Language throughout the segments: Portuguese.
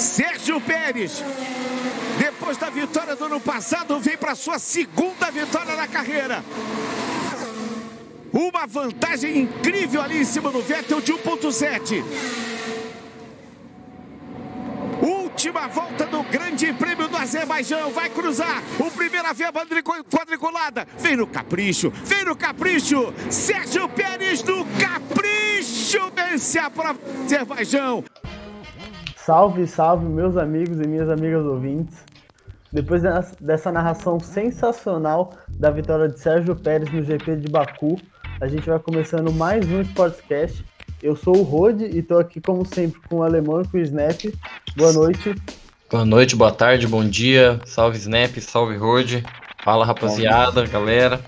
Sérgio Pérez, depois da vitória do ano passado, vem para sua segunda vitória na carreira. Uma vantagem incrível ali em cima do Vettel de 1.7. Última volta do Grande Prêmio do Azerbaijão. Vai cruzar. O primeira via quadriculada. Vem no capricho. Vem no capricho. Sérgio Pérez do capricho vence a prova do Azerbaijão. Salve, salve, meus amigos e minhas amigas ouvintes. Depois dessa narração sensacional da vitória de Sérgio Pérez no GP de Baku, a gente vai começando mais um Sportscast. Eu sou o Rode e estou aqui, como sempre, com o Alemão e com o Snap. Boa noite. Boa noite, boa tarde, bom dia. Salve Snap, salve Rode. Fala rapaziada, salve. galera.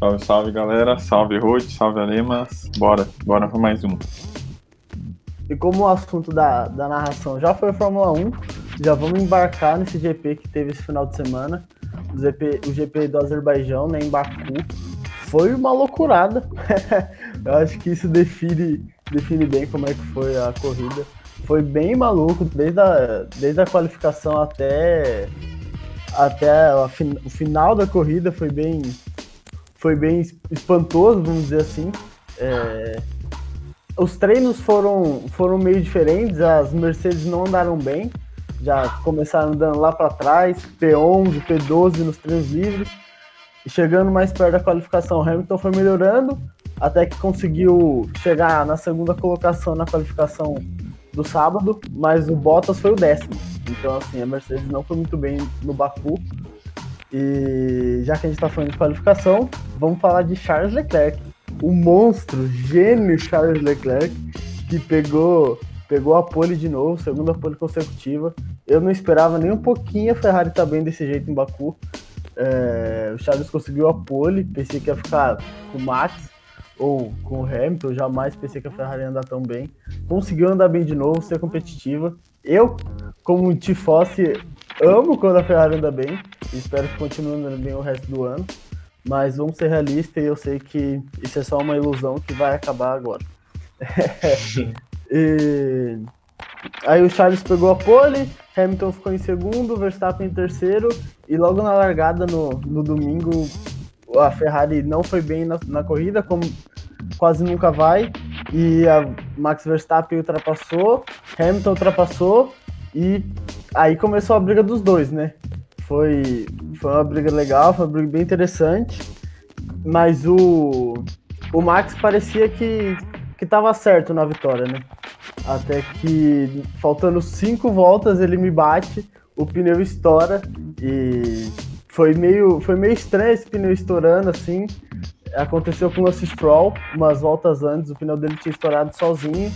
Salve, salve galera. Salve Rode, salve Alemas. Bora, bora para mais um. E como o assunto da, da narração já foi a Fórmula 1, já vamos embarcar nesse GP que teve esse final de semana. O GP, o GP do Azerbaijão, né, em Baku foi uma loucurada. Eu acho que isso define, define bem como é que foi a corrida. Foi bem maluco, desde a, desde a qualificação até, até a, o final da corrida foi bem, foi bem espantoso, vamos dizer assim. É, os treinos foram, foram meio diferentes, as Mercedes não andaram bem, já começaram andando lá para trás, P11, P12 nos treinos livres chegando mais perto da qualificação, Hamilton foi melhorando até que conseguiu chegar na segunda colocação na qualificação do sábado, mas o Bottas foi o décimo. Então, assim, a Mercedes não foi muito bem no Baku. E já que a gente está falando de qualificação, vamos falar de Charles Leclerc, o monstro, gênio Charles Leclerc, que pegou pegou a pole de novo, segunda pole consecutiva. Eu não esperava nem um pouquinho a Ferrari estar tá bem desse jeito em Baku. É, o Charles conseguiu a pole, pensei que ia ficar com o Max ou com o Hamilton, jamais pensei que a Ferrari ia andar tão bem. Conseguiu andar bem de novo, ser competitiva. Eu, como um amo quando a Ferrari anda bem, espero que continue andando bem o resto do ano. Mas vamos ser realistas e eu sei que isso é só uma ilusão que vai acabar agora. e... Aí o Charles pegou a pole, Hamilton ficou em segundo, Verstappen em terceiro, e logo na largada no, no domingo a Ferrari não foi bem na, na corrida, como quase nunca vai, e a Max Verstappen ultrapassou, Hamilton ultrapassou, e aí começou a briga dos dois, né? Foi, foi uma briga legal, foi uma briga bem interessante, mas o, o Max parecia que, que tava certo na vitória, né? Até que, faltando cinco voltas, ele me bate, o pneu estoura e foi meio, foi meio estranho esse pneu estourando assim. Aconteceu com o Lance Stroll, umas voltas antes, o pneu dele tinha estourado sozinho.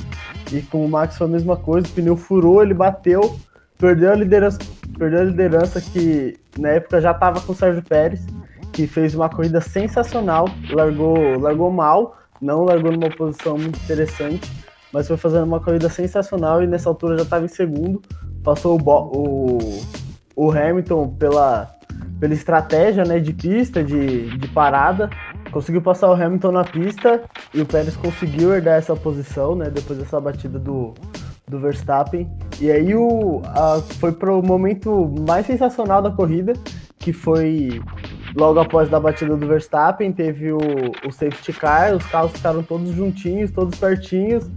E com o Max foi a mesma coisa, o pneu furou, ele bateu, perdeu a liderança, perdeu a liderança que na época já estava com o Sérgio Pérez, que fez uma corrida sensacional, largou, largou mal, não largou numa posição muito interessante mas foi fazendo uma corrida sensacional e nessa altura já estava em segundo. Passou o, o, o, Hamilton pela, pela estratégia né, de pista, de, de parada. Conseguiu passar o Hamilton na pista e o Pérez conseguiu herdar essa posição né, depois dessa batida do, do Verstappen. E aí o, a, foi para o momento mais sensacional da corrida, que foi logo após da batida do Verstappen, teve o, o safety car, os carros ficaram todos juntinhos, todos pertinhos,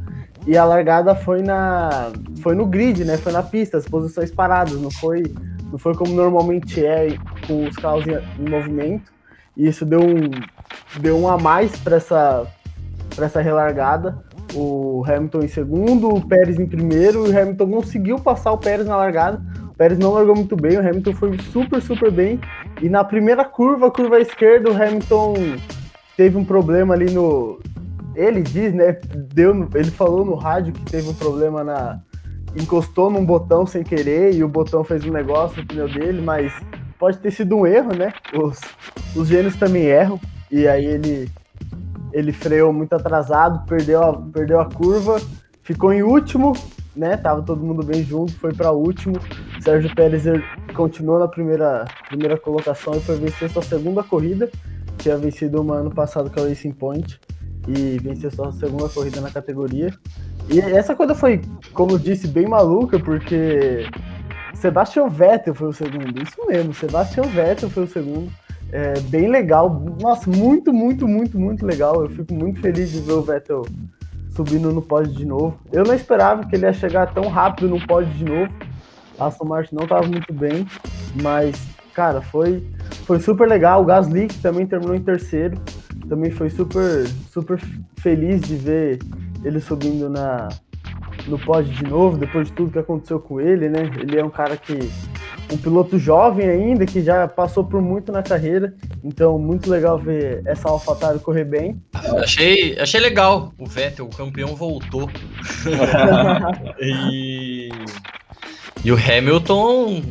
e a largada foi na foi no grid, né? Foi na pista, as posições paradas, não foi não foi como normalmente é com os carros em, em movimento. E isso deu um deu um a mais para essa para essa relargada. O Hamilton em segundo, o Pérez em primeiro, e o Hamilton conseguiu passar o Pérez na largada. O Pérez não largou muito bem, o Hamilton foi super, super bem. E na primeira curva, curva esquerda, o Hamilton teve um problema ali no, ele diz, né? Deu, ele falou no rádio que teve um problema na. encostou num botão sem querer e o botão fez um negócio no pneu dele, mas pode ter sido um erro, né? Os, os gênios também erram. E aí ele, ele freou muito atrasado, perdeu a, perdeu a curva, ficou em último, né? Tava todo mundo bem junto, foi para último. Sérgio Pérez continuou na primeira, primeira colocação e foi vencer sua segunda corrida. Tinha vencido uma ano passado com a Racing Point e venceu sua segunda corrida na categoria. E essa coisa foi, como disse, bem maluca, porque Sebastian Vettel foi o segundo. Isso mesmo, Sebastian Vettel foi o segundo. É, bem legal. Nossa, muito, muito, muito, muito legal. Eu fico muito feliz de ver o Vettel subindo no pódio de novo. Eu não esperava que ele ia chegar tão rápido no pódio de novo. A Aston Martin não estava muito bem, mas, cara, foi, foi super legal. O Gasly que também terminou em terceiro. Também foi super, super feliz de ver ele subindo na, no pódio de novo, depois de tudo que aconteceu com ele, né? Ele é um cara que. Um piloto jovem ainda, que já passou por muito na carreira. Então, muito legal ver essa AlphaTauri correr bem. Achei, achei legal. O Vettel, o campeão, voltou. e, e o Hamilton.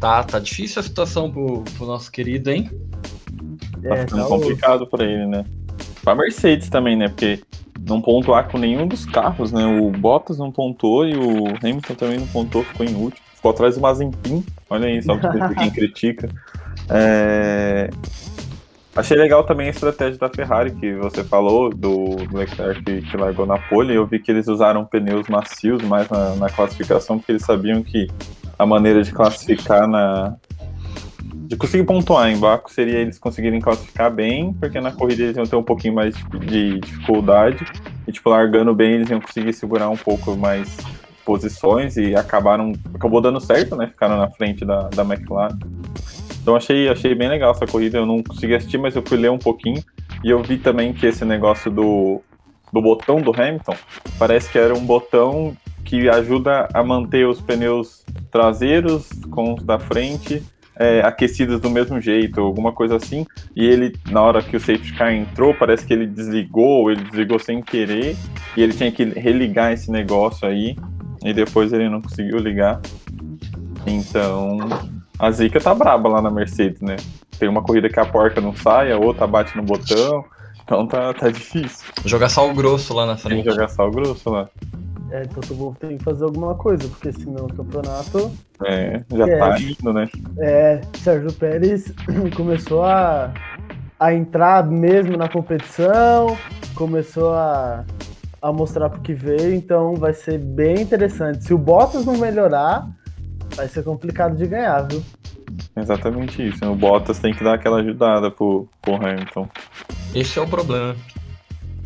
Tá, tá difícil a situação pro, pro nosso querido, hein? Tá é, ficando tá complicado o... pra ele, né? Pra Mercedes também, né? Porque não pontuar com nenhum dos carros, né? O Bottas não pontuou e o Hamilton também não pontuou, ficou em último. Ficou atrás do Mazepin. Olha aí, só quem critica. É... Achei legal também a estratégia da Ferrari, que você falou, do, Leclerc que, que, largou na pole. Eu vi que eles usaram pneus macios mais na, na classificação, porque eles sabiam que a maneira de classificar na, de conseguir pontuar em Baku seria eles conseguirem classificar bem, porque na corrida eles iam ter um pouquinho mais de dificuldade. E, tipo, largando bem, eles iam conseguir segurar um pouco mais posições e acabaram. Acabou dando certo, né? Ficaram na frente da, da McLaren. Então achei, achei bem legal essa corrida. Eu não consegui assistir, mas eu fui ler um pouquinho. E eu vi também que esse negócio do, do botão do Hamilton parece que era um botão que ajuda a manter os pneus traseiros com os da frente é, aquecidas do mesmo jeito, alguma coisa assim. E ele, na hora que o safety car entrou, parece que ele desligou, ele desligou sem querer, e ele tinha que religar esse negócio aí, e depois ele não conseguiu ligar. Então, a zica tá braba lá na Mercedes, né? Tem uma corrida que a porca não sai, a outra bate no botão, então tá, tá difícil. Jogar sal grosso lá na frente. Tem que jogar sal grosso lá. É, então o Wolff tem que fazer alguma coisa, porque senão o campeonato. É, já é, tá indo, né? É, Sérgio Pérez começou a, a entrar mesmo na competição, começou a, a mostrar pro que veio, então vai ser bem interessante. Se o Bottas não melhorar, vai ser complicado de ganhar, viu? Exatamente isso. O Bottas tem que dar aquela ajudada pro, pro Hamilton. Esse é o problema.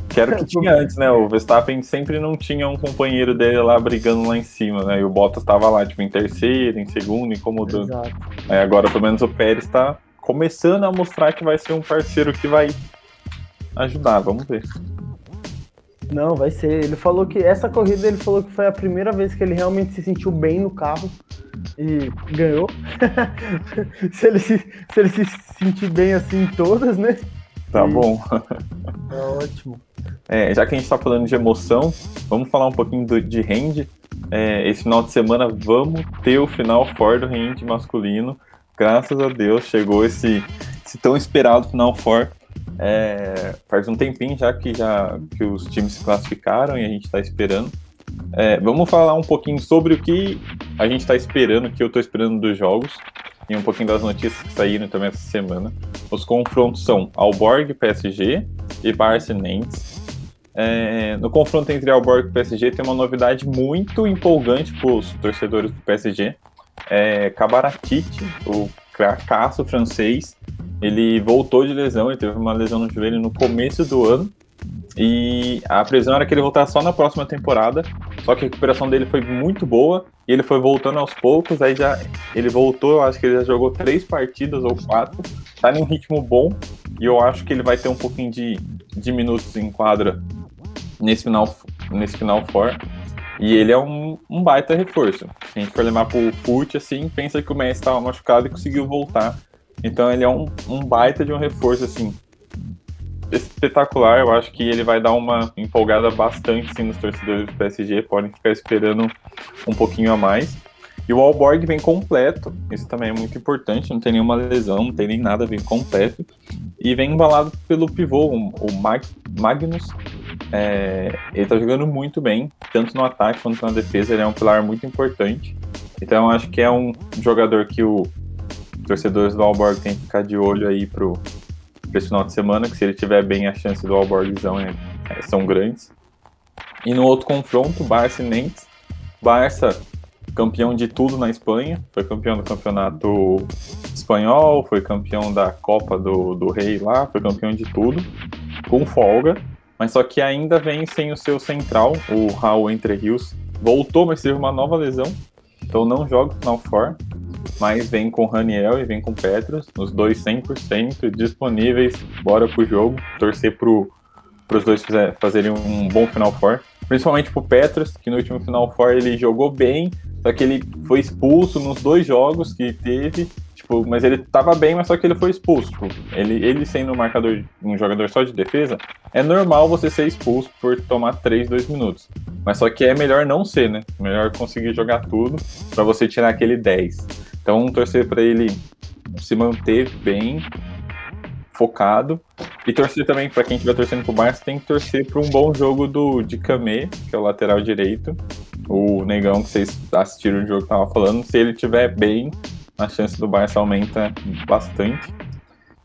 Que era o que tinha antes, né? O Verstappen sempre não tinha um companheiro dele lá brigando lá em cima, né? E o Bottas estava lá, tipo, em terceiro, em segundo, incomodando. Exato. Aí agora, pelo menos, o Pérez está começando a mostrar que vai ser um parceiro que vai ajudar, vamos ver. Não, vai ser. Ele falou que essa corrida ele falou que foi a primeira vez que ele realmente se sentiu bem no carro e ganhou. se, ele se, se ele se sentir bem assim em todas, né? Tá e... bom. É ótimo. É, já que a gente está falando de emoção, vamos falar um pouquinho do, de rende. É, esse final de semana vamos ter o final Four do rende masculino. Graças a Deus chegou esse, esse tão esperado final Four. É, faz um tempinho já que, já que os times se classificaram e a gente está esperando. É, vamos falar um pouquinho sobre o que a gente está esperando, o que eu estou esperando dos jogos e um pouquinho das notícias que saíram também essa semana. Os confrontos são Alborg PSG e Barça Nantes. É, no confronto entre Alborg e PSG tem uma novidade muito empolgante para os torcedores do PSG. É, Cabaratite, o cracaço francês, ele voltou de lesão, ele teve uma lesão no joelho no começo do ano. E a previsão era que ele voltasse só na próxima temporada. Só que a recuperação dele foi muito boa e ele foi voltando aos poucos. Aí já ele voltou, eu acho que ele já jogou três partidas ou quatro. Tá em um ritmo bom e eu acho que ele vai ter um pouquinho de, de minutos em quadra nesse final, nesse final for. E ele é um, um baita reforço. Se a gente for levar pro Fute, assim, pensa que o Messi estava machucado e conseguiu voltar. Então ele é um, um baita de um reforço, assim, espetacular. Eu acho que ele vai dar uma empolgada bastante sim, nos torcedores do PSG. Podem ficar esperando um pouquinho a mais. E o Alborg vem completo, isso também é muito importante, não tem nenhuma lesão, não tem nem nada, vem completo. E vem embalado pelo pivô, o Mag Magnus. É, ele tá jogando muito bem, tanto no ataque quanto na defesa, ele é um pilar muito importante. Então acho que é um jogador que o torcedores do Alborg tem que ficar de olho aí pro, para esse final de semana, que se ele tiver bem, a chance do Alborgzão é, é, são grandes. E no outro confronto, Barça e Nantes. Barça, campeão de tudo na Espanha, foi campeão do campeonato espanhol, foi campeão da Copa do, do Rei lá, foi campeão de tudo, com folga, mas só que ainda vem sem o seu central, o Raul Entre Rios. Voltou, mas teve uma nova lesão, então não joga o Final Four, mas vem com Raniel e vem com Petros, os dois 100% disponíveis, bora pro jogo, torcer pro, pros dois fazerem um bom Final Four principalmente pro Petros, que no último Final Four ele jogou bem, só que ele foi expulso nos dois jogos que teve, tipo, mas ele tava bem, mas só que ele foi expulso. Tipo, ele, ele sendo um marcador, um jogador só de defesa, é normal você ser expulso por tomar 3, 2 minutos. Mas só que é melhor não ser, né? Melhor conseguir jogar tudo para você tirar aquele 10. Então, torcer para ele se manter bem focado. E torcer também, para quem estiver torcendo pro Barça, tem que torcer para um bom jogo do de Camê, que é o lateral direito. O negão que vocês assistiram o jogo que tava falando. Se ele estiver bem, a chance do Barça aumenta bastante.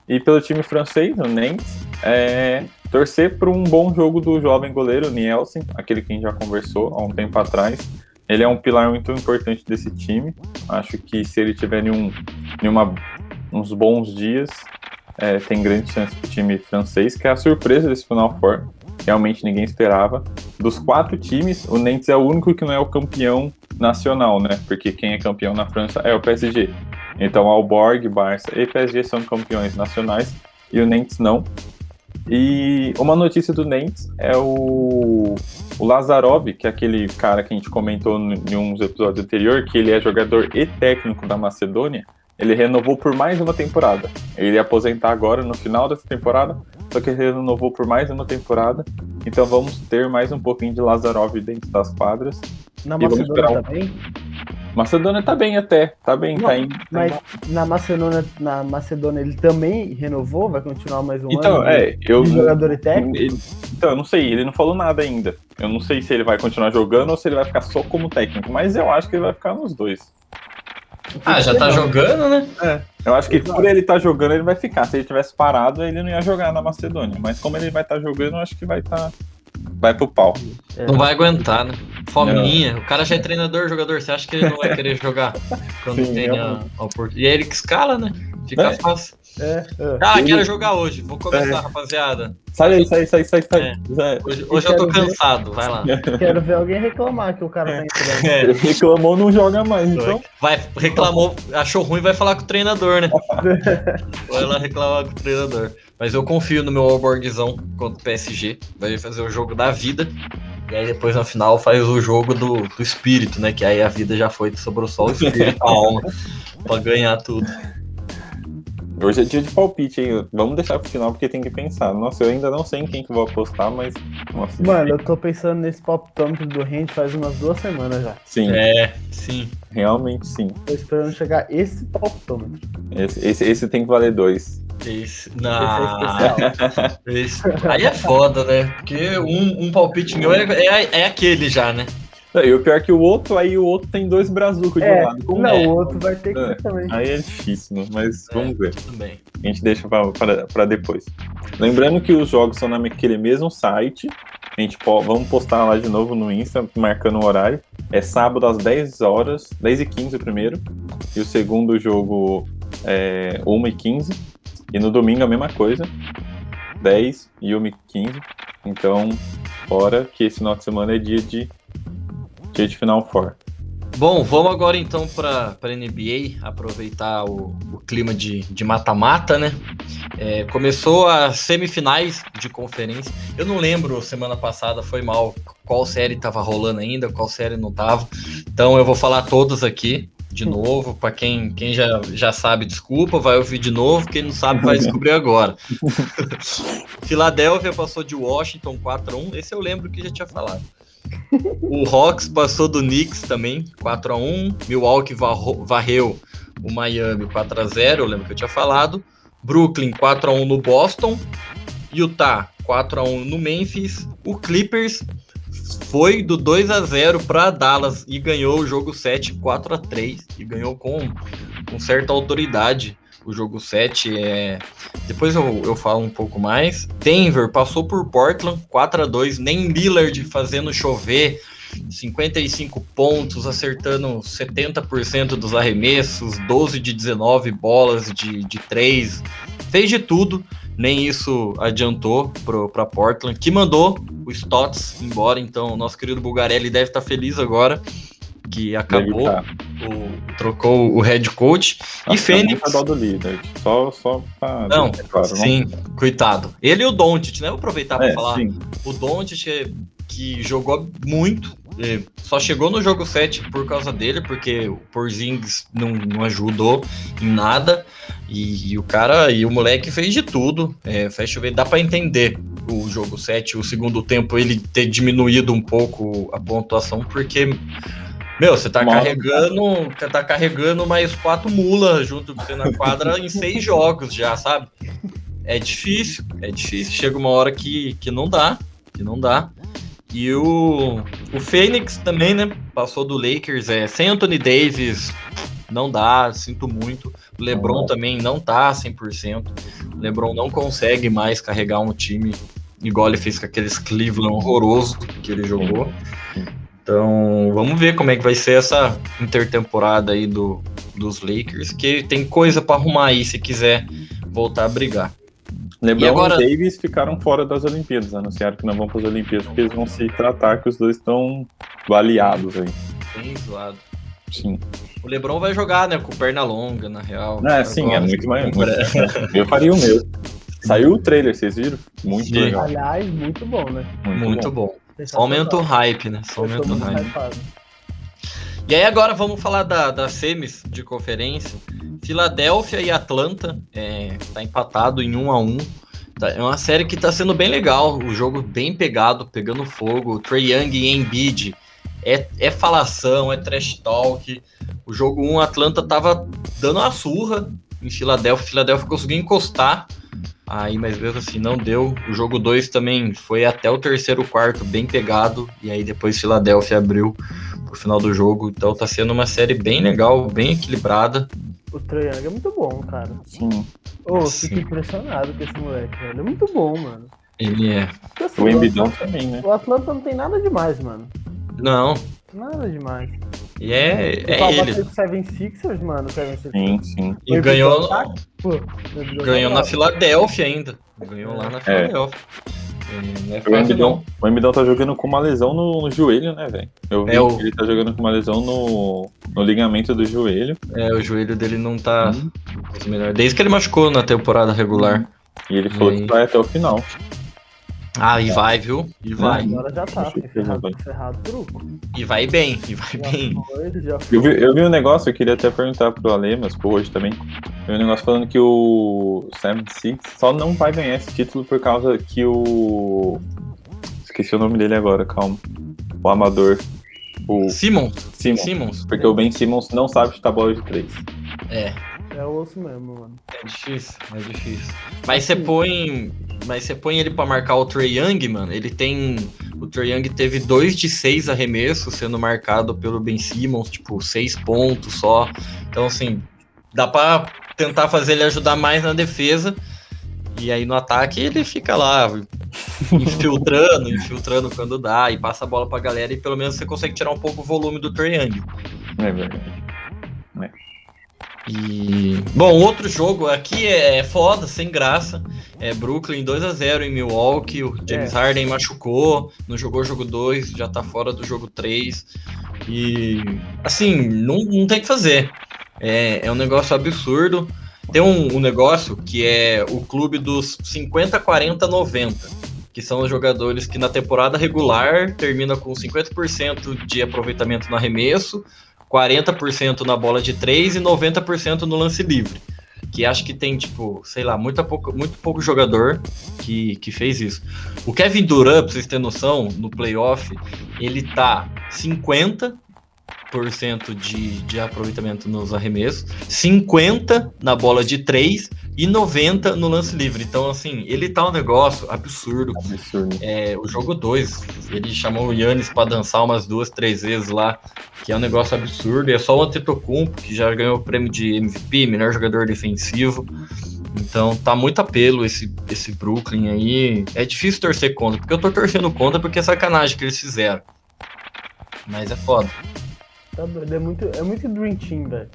E pelo time francês, o Nantes, é torcer para um bom jogo do jovem goleiro Nielsen, aquele que a gente já conversou há um tempo atrás. Ele é um pilar muito importante desse time. Acho que se ele tiver nenhum, nenhuma, uns bons dias, é, tem grande chance para o time francês, que é a surpresa desse Final Four. Realmente ninguém esperava. Dos quatro times, o Nantes é o único que não é o campeão nacional, né? Porque quem é campeão na França é o PSG. Então, Alborg, Barça e PSG são campeões nacionais e o Nantes não. E uma notícia do Nantes é o, o Lazarov, que é aquele cara que a gente comentou em uns episódios anteriores, que ele é jogador e técnico da Macedônia ele renovou por mais uma temporada. Ele ia aposentar agora no final dessa temporada, só que ele renovou por mais uma temporada. Então vamos ter mais um pouquinho de Lazarov dentro das quadras. Na Macedônia também? Macedônia tá bem até, tá bem, Não, tá indo. Mas na Macedônia, na Macedônia ele também renovou? Vai continuar mais um então, ano? é, eu. de jogador e técnico? ele- então, eu não sei, ele não falou nada ainda. Eu não sei se ele vai continuar jogando ou se ele vai ficar só como técnico, mas eu acho que ele vai ficar nos dois. Ah, já tá jogando, né? Eu acho que por ele estar jogando, ele vai ficar. Se ele tivesse parado, ele não ia jogar na Macedônia. Mas como ele vai estar jogando, eu acho que vai estar. Vai pro pau. É. Não vai aguentar, né? Fominha. O cara já é treinador, jogador. Você acha que ele não vai querer jogar quando Sim, tem é a, a oportunidade? E é ele que escala, né? Fica É. fácil. É, é. Ah, quero jogar hoje. Vou começar, É. rapaziada. Sai aí, sai, sai, sai, sai. É. Já- Hoje, hoje eu tô quero ver. cansado. Vai lá. Quero ver alguém reclamar que o cara tá entrando. É. Ele reclamou, não joga mais, então. Vai, reclamou, achou ruim, vai falar com o treinador, né? Vai lá reclamar com o treinador. Mas eu confio no meu Alborgzão contra o PSG. Vai fazer o jogo da vida. E aí depois no final faz o jogo do, do espírito, né? Que aí a vida já foi, sobrou só o espírito, a alma. Pra ganhar tudo. Hoje é dia de palpite, hein? Vamos deixar pro final porque tem que pensar. Nossa, eu ainda não sei em quem que eu vou apostar, mas. Nossa, Mano, eu tô pensando nesse poptômetro do Rente faz umas duas semanas já. sim, É, sim. realmente sim. Tô esperando chegar esse poptômetro. Esse, esse, esse tem que valer dois. Esse, Esse não, é especial. esse- aí é foda, né? Porque um, um palpite meu é, é, é aquele já, né? E o pior é que o outro, aí o outro tem dois brazucos de É, lado. Como não, é? o outro vai ter que É. ser também. Aí é difícil, né? mas vamos ver. Bem. A gente deixa pra depois. Lembrando que os jogos são naquele mesmo site. A gente po- vamos postar lá de novo no Insta, marcando o horário. É sábado às 10 horas, 10 e 15 o primeiro. E o segundo jogo é 1 e 15. E no domingo a mesma coisa. 10 e 1 e 15. Então, bora que esse final de semana é dia de, dia de Final Four. Bom, vamos agora então para a NBA, aproveitar o, o clima de de mata-mata, né? É, começou as semifinais de conferência. Eu não lembro semana passada, foi mal, qual série tava rolando ainda, qual série não tava. Então eu vou falar todas aqui de novo. Para quem, quem já, já sabe, desculpa, vai ouvir de novo. Quem não sabe, vai descobrir agora. Filadélfia passou de Washington 4x1. Esse eu lembro que já tinha falado. O Hawks passou do Knicks também, 4x1. Milwaukee varro- varreu o Miami 4x0, eu lembro que eu tinha falado. Brooklyn 4x1 no Boston. Utah 4x1 no Memphis. O Clippers foi do 2x0 para Dallas e ganhou o jogo 7 4x3 e ganhou com, com certa autoridade o jogo 7. É... Depois eu, eu falo um pouco mais. Denver passou por Portland 4 a 2 Nem Lillard fazendo chover. 55 pontos, acertando 70% dos arremessos, 12 de 19 bolas de, de 3. Fez de tudo, nem isso adiantou para Portland, que mandou o Stotts embora. Então, nosso querido Bulgarelli deve estar tá feliz agora que acabou, tá. o, trocou o head coach. Acho e Fênix. É do líder. Só, só pra não, claro, sim, não... coitado. Ele e o Doncic, né? Vou aproveitar para é, falar. Sim. O Doncic que jogou muito, só chegou no jogo 7 por causa dele, porque o Porzingis não, não ajudou em nada. E, e, o cara e o moleque fez de tudo. É, fez chover, dá para entender o jogo 7, o segundo tempo, ele ter diminuído um pouco a pontuação, porque meu, você tá Mal, carregando, cara. tá carregando mais quatro mulas junto com você na quadra em seis jogos já, sabe? É difícil, é difícil. Chega uma hora que, que não dá, que não dá. E o, o Phoenix também, né? Passou do Lakers, é, sem Anthony Davis, não dá, sinto muito. O LeBron também não tá 100%. O LeBron não consegue mais carregar um time igual ele fez com aqueles Cleveland horroroso que ele jogou. Então, vamos ver como é que vai ser essa intertemporada aí do, dos Lakers, que tem coisa para arrumar aí se quiser voltar a brigar. LeBron e, agora... e Davis ficaram fora das Olimpíadas, anunciaram que não vão para as Olimpíadas porque eles vão se tratar que os dois estão baleados aí. Bem zoado. Sim. O LeBron vai jogar, né, com perna longa, na real. É, sim, é muito mais. Muito, eu faria o meu. Saiu o trailer, vocês viram? Muito sim. legal. Aliás, muito bom, né? Muito, muito bom. bom. Aumenta o hype, né? Só aumenta o hype. Hypado. E aí agora vamos falar da, das semis de conferência. Filadélfia e Atlanta é, tá empatado em 1 a 1 tá, É uma série que tá sendo bem legal. O jogo bem pegado, pegando fogo. Trey Young e Embiid é, é falação, é trash talk. O jogo 1, Atlanta tava dando uma surra em Filadélfia. Filadélfia conseguiu encostar Aí, mas mesmo assim, não deu. O jogo 2 também foi até o terceiro quarto, bem pegado. E aí depois Filadélfia abriu pro final do jogo. Então tá sendo uma série bem legal, bem equilibrada. O Trae é muito bom, cara. Sim. Ô, oh, fico impressionado com esse moleque, velho. É muito bom, mano. Ele é. Assim, o Embidão também, né? O Atlanta não tem nada demais, mano. Não. Nada demais. E é, é ele. O Seven Sixers, mano. Seven Sixers. Sim, sim. E ganhou, Pô, ganhou na Filadélfia ainda. Ganhou lá na é. Filadélfia. É. o, Embidão, o Embidão tá jogando com uma lesão no, no joelho, né, velho? Eu vi é o... que ele tá jogando com uma lesão no, no ligamento do joelho. É, o joelho dele não tá hum. melhor. Desde que ele machucou na temporada regular. E ele falou que vai até o final. Ah, e vai, viu? E vai. Agora já tá, ferrado, ferrado truco. E vai bem, e vai já bem. Foi, eu, vi, eu vi um negócio, eu queria até perguntar pro Ale, mas pro hoje também. Eu vi um negócio falando que o Sam Six só não vai ganhar esse título por causa que o. Esqueci o nome dele agora, calma. O amador. O Simmons. Simmons. Simmons. Porque o Ben Simmons não sabe chutar bola de três. É. É osso mesmo, mano. É difícil, é difícil. Mas você põe. Mas você põe ele para marcar o Trey Young, mano. Ele tem. O Trey Young teve dois de seis arremessos sendo marcado pelo Ben Simmons, tipo, seis pontos só. Então, assim, dá para tentar fazer ele ajudar mais na defesa. E aí no ataque ele fica lá infiltrando, infiltrando quando dá e passa a bola pra galera e pelo menos você consegue tirar um pouco o volume do Trey Young. É verdade. É. E bom, outro jogo aqui é foda, sem graça. É Brooklyn 2 a 0 em Milwaukee. O James é. Harden machucou, não jogou o jogo 2, já tá fora do jogo 3. E assim, não, não tem que fazer. É, é um negócio absurdo. Tem um, um negócio que é o clube dos 50, 40, 90 que são os jogadores que na temporada regular termina com 50% de aproveitamento no arremesso, 40% na bola de 3 e 90% no lance livre. Que acho que tem, tipo, sei lá, muito pouco, muito pouco jogador que, que fez isso. O Kevin Durant, pra vocês terem noção, no playoff, ele tá 50% de, de aproveitamento nos arremessos, 50% na bola de 3 e 90 no lance livre. Então, assim, ele tá um negócio absurdo. Absurdo. É, o jogo 2, ele chamou o Yannis para dançar umas duas, três vezes lá, que é um negócio absurdo. E é só o Antetokounmpo, que já ganhou o prêmio de MVP, melhor jogador defensivo. Então tá muito apelo esse, esse Brooklyn aí. É difícil torcer contra, porque eu tô torcendo contra porque é sacanagem que eles fizeram. Mas é foda. Tá doido, é muito, é muito Dream Team, velho.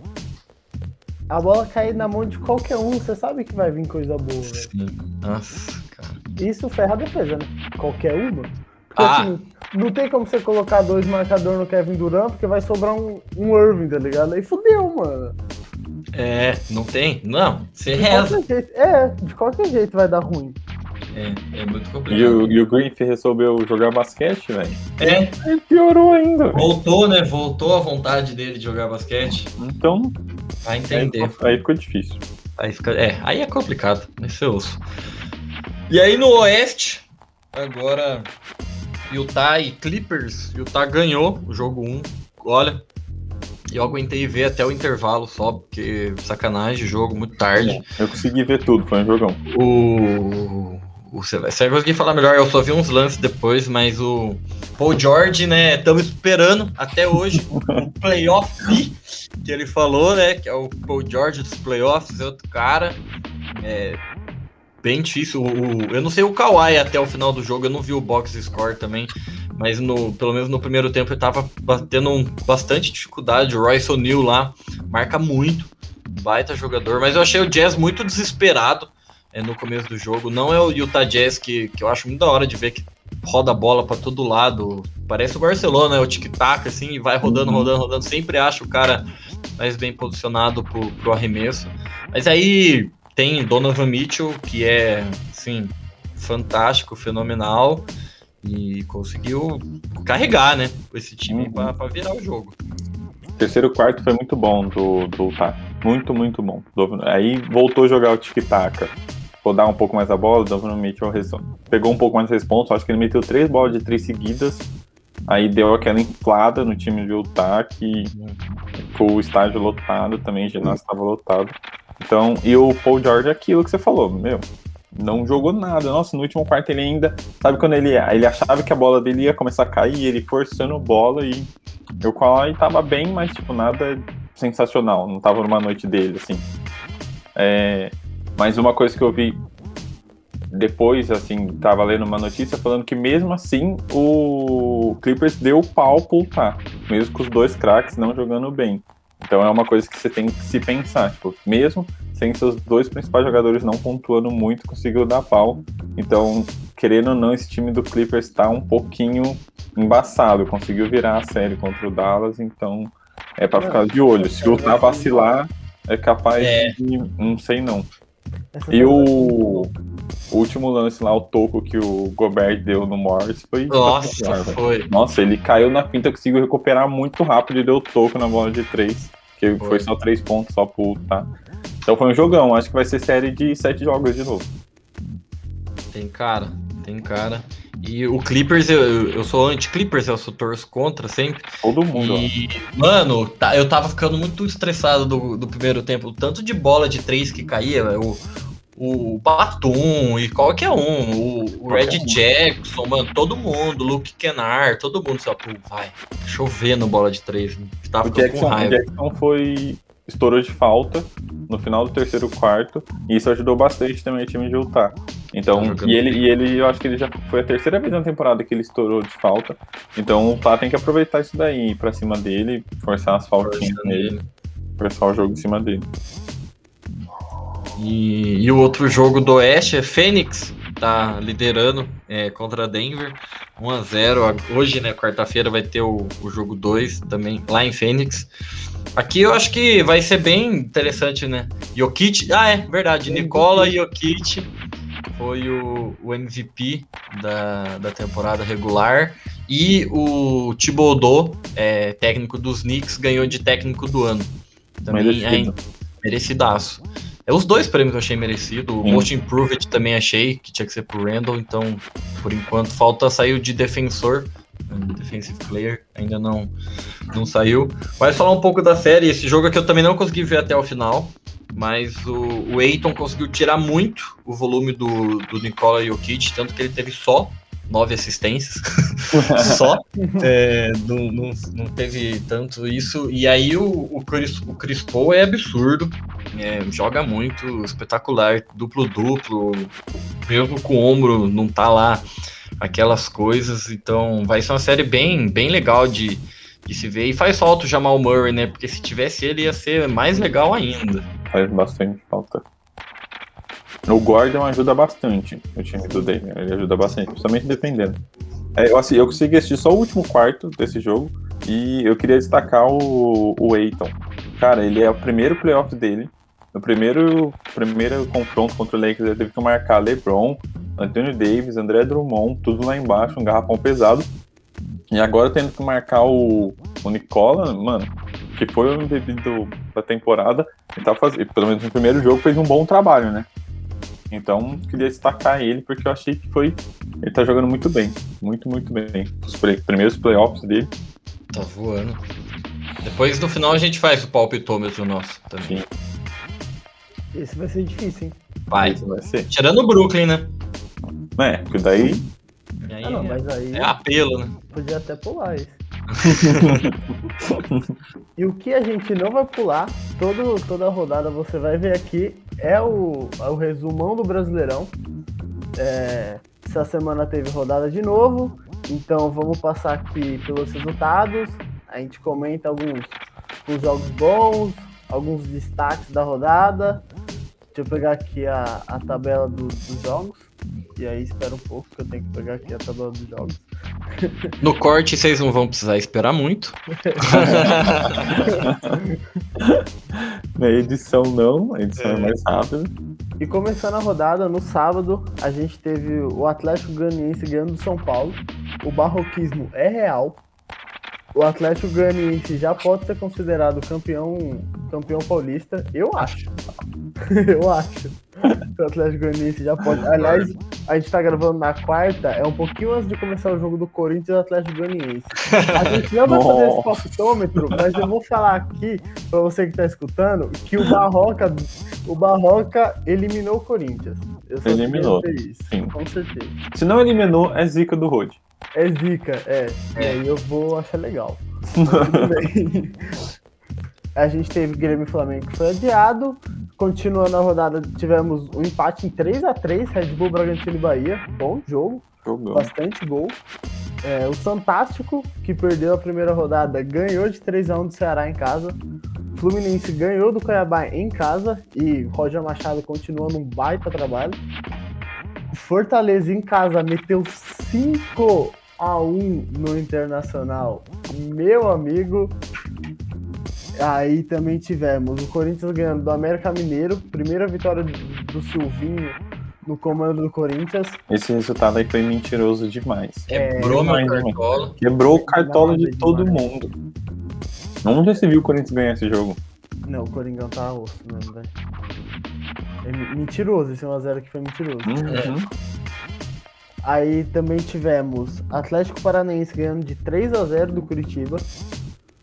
A bola cair na mão de qualquer um, você sabe que vai vir coisa boa, velho. Sim. Nossa, cara. Isso ferra a defesa, né? Qualquer uma. Porque Ah. assim, não tem como você colocar dois marcadores no Kevin Durant, porque vai sobrar um, um Irving, tá ligado? Aí fudeu, mano. É, não tem? Não, você De reza. qualquer jeito, é, de qualquer jeito vai dar ruim. É, é muito E complicado. o, e o Griffith resolveu jogar basquete, velho. É, Aí piorou ainda, voltou, né? Voltou a vontade dele de jogar basquete. Então, Vai aí, entender. aí ficou difícil. Aí fica, é, aí é complicado, esse eu ouço. E aí no Oeste, agora Utah e Clippers, Utah ganhou o jogo 1. Olha, eu aguentei ver até o intervalo só, porque sacanagem, jogo muito tarde. Eu consegui ver tudo, foi um jogão. O, o você vai vai conseguir falar melhor, eu só vi uns lances depois, mas o Paul George, né, estamos esperando até hoje o playoff que ele falou, né, que é o Paul George dos playoffs, é outro cara, é bem difícil, o, eu não sei o Kawhi até o final do jogo, eu não vi o box score também, mas no, pelo menos no primeiro tempo ele tava tendo um- bastante dificuldade, o Royce O'Neal lá marca muito, baita jogador, mas eu achei o Jazz muito desesperado, é, no começo do jogo. Não é o Utah Jazz que, que eu acho muito da hora de ver que roda a bola para todo lado. Parece o Barcelona, é o tic-tac, assim, e vai rodando, Uhum. rodando, rodando. Sempre acha o cara mais bem posicionado pro, pro arremesso. Mas aí tem Donovan Mitchell, que é, assim, fantástico, fenomenal. E conseguiu carregar, né? Esse time Uhum. pra virar o jogo. Terceiro quarto foi muito bom do, do Utah. Muito, muito bom. Aí voltou a jogar o tic-tac. Rodar um pouco mais a bola, Donovan Mitchell pegou um pouco mais de responsa. Acho que ele meteu três bolas de três seguidas. Aí deu aquela inflada no time de Utah, que com o estádio lotado também, o ginásio estava lotado. Então, e o Paul George aquilo que você falou, meu, não jogou nada. Nossa, no último quarto ele ainda. Sabe quando ele, ele achava que a bola dele ia começar a cair, ele forçando bola e o Kawhi tava bem, mas tipo, nada sensacional. Não tava numa noite dele, assim. É, mas uma coisa que eu vi depois, assim, tava lendo uma notícia falando que mesmo assim o Clippers deu pau pro Utah, mesmo com os dois craques não jogando bem. Então é uma coisa que você tem que se pensar, tipo, mesmo sem seus dois principais jogadores não pontuando muito, conseguiu dar pau. Então, querendo ou não, esse time do Clippers tá um pouquinho embaçado, conseguiu virar a série contra o Dallas, então é pra ficar de olho. Se o Utah vacilar, é capaz É. de. Não sei não. Essa E o, o último lance lá, o toco que o Gobert deu no Morris foi. Nossa, foi. Nossa, ele caiu na finta, conseguiu recuperar muito rápido e deu toco na bola de três. Que Foi. foi, só três pontos só pro tá. Então foi um jogão, acho que vai ser série de sete jogos de novo. Tem cara, tem cara. E o Clippers, eu, eu- sou anti-Clippers, eu sou torço contra sempre. Todo mundo. E, mano, tá- eu tava ficando muito estressado do, do primeiro tempo. O tanto de bola de três que caía, o, o Batum e qualquer um, o, o Red um. Jackson, mano, todo mundo, Luke Kennard, todo mundo, só, pô, vai, chovendo bola de três. né? Tava O Jackson, com o raiva. Jackson foi. Estourou de falta no final do terceiro quarto. E isso ajudou bastante também o time de Utah. Tá Então, jogando e ele, e ele, eu acho que ele já foi a terceira vez na temporada que ele estourou de falta. Então o Utah tem que aproveitar isso daí, ir pra cima dele, forçar as faltinhas nele, ele. forçar o jogo em cima dele. E, e o outro jogo do Oeste é Fênix, tá liderando é, contra Denver, 1 a 0 Hoje, né, quarta-feira, vai ter o, o jogo 2 também lá em Fênix. Aqui eu acho que vai ser bem interessante, né? Jokic, ah, é verdade, Nicola Jokic foi o, o MVP da, da temporada regular e o Thibodeau, é, técnico dos Knicks, ganhou de técnico do ano. Também Merecido. é merecidaço. É os dois prêmios que eu achei merecido. O Sim. Most Improved também achei que tinha que ser pro Randall, então, por enquanto, falta sair o de defensor Defensive Player, ainda não, não saiu. Mas falar um pouco da série, esse jogo aqui eu também não consegui ver até o final, mas o, o Eiton conseguiu tirar muito o volume do, do Nikola Jokic, tanto que ele teve só nove assistências, só. É, não, não, não, teve tanto isso. E aí o, o, Chris, o Chris Paul é absurdo, é, joga muito, espetacular, duplo-duplo, mesmo com o ombro não tá lá aquelas coisas. Então vai ser uma série bem, bem legal de, de se ver. E faz falta o Jamal Murray, né? Porque se tivesse ele ia ser mais legal ainda. Faz bastante falta. O Gordon ajuda bastante o time do Damian. Ele ajuda bastante, principalmente defendendo. É, eu, assim, eu consegui assistir só o último quarto desse jogo e eu queria destacar o, o Aiton. Cara, ele é o primeiro playoff dele. No primeiro, primeiro confronto contra o Lakers, ele teve que marcar LeBron, Anthony Davis, André Drummond, tudo lá embaixo, um garrafão pesado. E agora tendo que marcar o, o Nicola, mano, que foi o MVP da temporada, ele tá fazendo, pelo menos no primeiro jogo, fez um bom trabalho, né? Então, queria destacar ele porque eu achei que foi. Ele tá jogando muito bem. Muito, muito bem. Os primeiros playoffs dele. Tá voando. Depois no final a gente faz o palpitômetro nosso também. Sim. Esse vai ser difícil, hein? Vai. Esse vai ser. Tirando o Brooklyn, né? É, porque daí. Aí, ah, não, mas aí. É apelo, né? Podia até pular isso. e o que a gente não vai pular, todo, toda rodada você vai ver aqui, é o, é o resumão do Brasileirão. É, essa semana teve rodada de novo, então vamos passar aqui pelos resultados. A gente comenta alguns, alguns jogos bons, alguns destaques da rodada. Deixa eu pegar aqui a, a tabela do, dos jogos. E aí espera um pouco que eu tenho que pegar aqui a tabela dos jogos. No corte vocês não vão precisar esperar muito. Na edição não, a edição é, é mais rápida. E começando a rodada, no sábado, a gente teve o Atlético Goianiense ganhando do São Paulo. O barroquismo é real. O Atlético Goianiense já pode ser considerado campeão, campeão paulista, eu acho. eu acho. O Atlético Goianiense já pode. Aliás, a gente tá gravando na quarta, é um pouquinho antes de começar o jogo do Corinthians e do Atlético Goianiense. A gente não vai fazer esse palpitômetro, mas eu vou falar aqui, pra você que tá escutando, que o Barroca, o Barroca eliminou o Corinthians. eliminou. Isso, sim. Com certeza. Se não eliminou, é zica do Rode. É zica, é. é. E eu vou achar legal. a gente teve Grêmio e Flamengo que foi adiado. Continuando a rodada, tivemos um empate em 3 a 3 Red Bull, Bragantino e Bahia. Bom jogo. Jogão. Bastante gol. É, o Fantástico, que perdeu a primeira rodada, ganhou de 3 a 1 do Ceará em casa. Fluminense ganhou do Cuiabá em casa e Roger Machado continua num baita trabalho. Fortaleza em casa meteu 5 a 1 no Internacional. Meu amigo. Aí também tivemos o Corinthians ganhando do América Mineiro, primeira vitória do Silvinho no comando do Corinthians. Esse resultado aí foi mentiroso demais. Quebrou é, meu cartola. Quebrou o cartola de todo demais. mundo. Onde você viu o Corinthians ganhar esse jogo? Não, o Coringão tá osso mesmo, velho. É mentiroso, esse 1x0 aqui foi mentiroso. Uhum. Aí também tivemos Atlético Paranaense ganhando de 3 a 0 do Curitiba.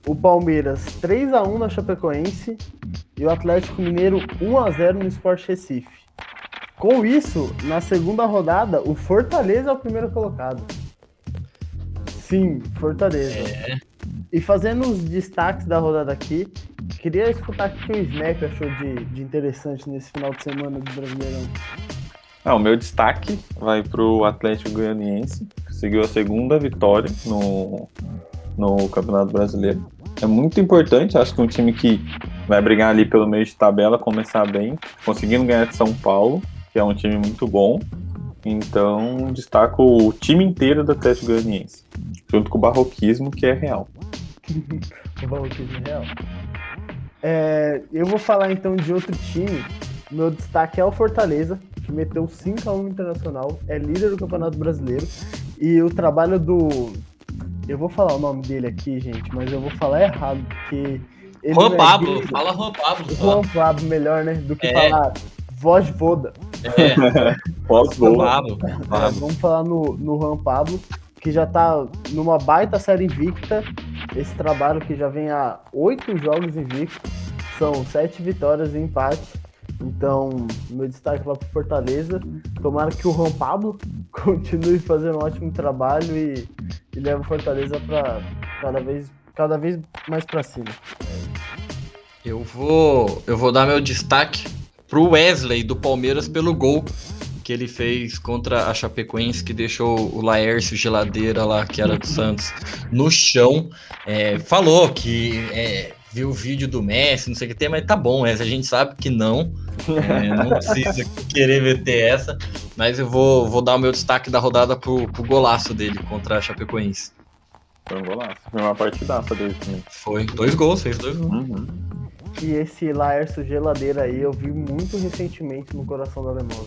O Palmeiras 3 a 1 na Chapecoense e o Atlético Mineiro 1 a 0 no Sport Recife. Com isso, na segunda rodada, o Fortaleza é o primeiro colocado. Sim, Fortaleza. É. E fazendo os destaques da rodada aqui, queria escutar o que o Snap achou de, de interessante nesse final de semana do Brasileirão. Ah, o meu destaque vai para o Atlético Goianiense, que conseguiu a segunda vitória no, no Campeonato Brasileiro. É muito importante, acho que um time que vai brigar ali pelo meio de tabela, começar bem, conseguindo ganhar de São Paulo, que é um time muito bom. Então, destaco o time inteiro do Atlético Goianiense, junto com o barroquismo, que é real. o barroquismo é real. É, eu vou falar então de outro time. Meu destaque é o Fortaleza, que meteu 5 a 1 Internacional, é líder do Campeonato Brasileiro. E o trabalho do. Eu vou falar o nome dele aqui, gente, mas eu vou falar errado, porque. Ele Juan é Pablo, é fala Juan Pablo. Juan Pablo, melhor, né? Do que é. falar voz Voda. É, voz Pablo. É, vamos falar no, no Juan Pablo, que já tá numa baita série invicta. Esse trabalho que já vem há oito jogos invicto, são sete vitórias e empate. Então, meu destaque vai para Fortaleza. Tomara que o Juan Pablo continue fazendo um ótimo trabalho e, e leve o Fortaleza para cada vez, cada vez mais para cima. Eu vou, eu vou dar meu destaque pro Wesley do Palmeiras pelo gol que ele fez contra a Chapecoense, que deixou o Laércio Geladeira lá, que era do Santos, no chão. É, falou que é, viu o vídeo do Messi, não sei o que tem, mas tá bom, essa a gente sabe que não. É, não precisa querer meter essa. Mas eu vou, vou dar o meu destaque da rodada pro, pro golaço dele contra a Chapecoense. Foi um golaço. Foi uma partidaça dele também. Foi. Dois gols, fez dois gols. Uhum. E esse Laércio Geladeira aí eu vi muito recentemente no coração da Alemão.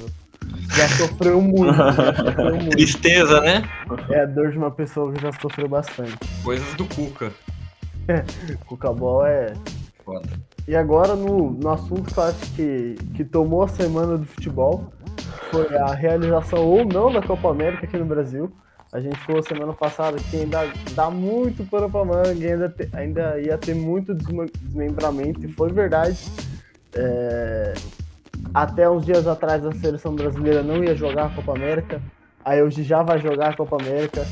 Já sofreu muito, já sofreu muito. Tristeza, né? É a dor de uma pessoa que já sofreu bastante. Coisas do Cuca. O Cabal é. Foda. E agora no, no assunto que eu acho que, que tomou a semana do futebol foi a realização ou não da Copa América aqui no Brasil. A gente falou semana passada que ainda dá muito pano pra manga, ainda, te- ainda ia ter muito desmembramento, e foi verdade. É, até uns dias atrás a seleção brasileira não ia jogar a Copa América, aí hoje já vai jogar a Copa América.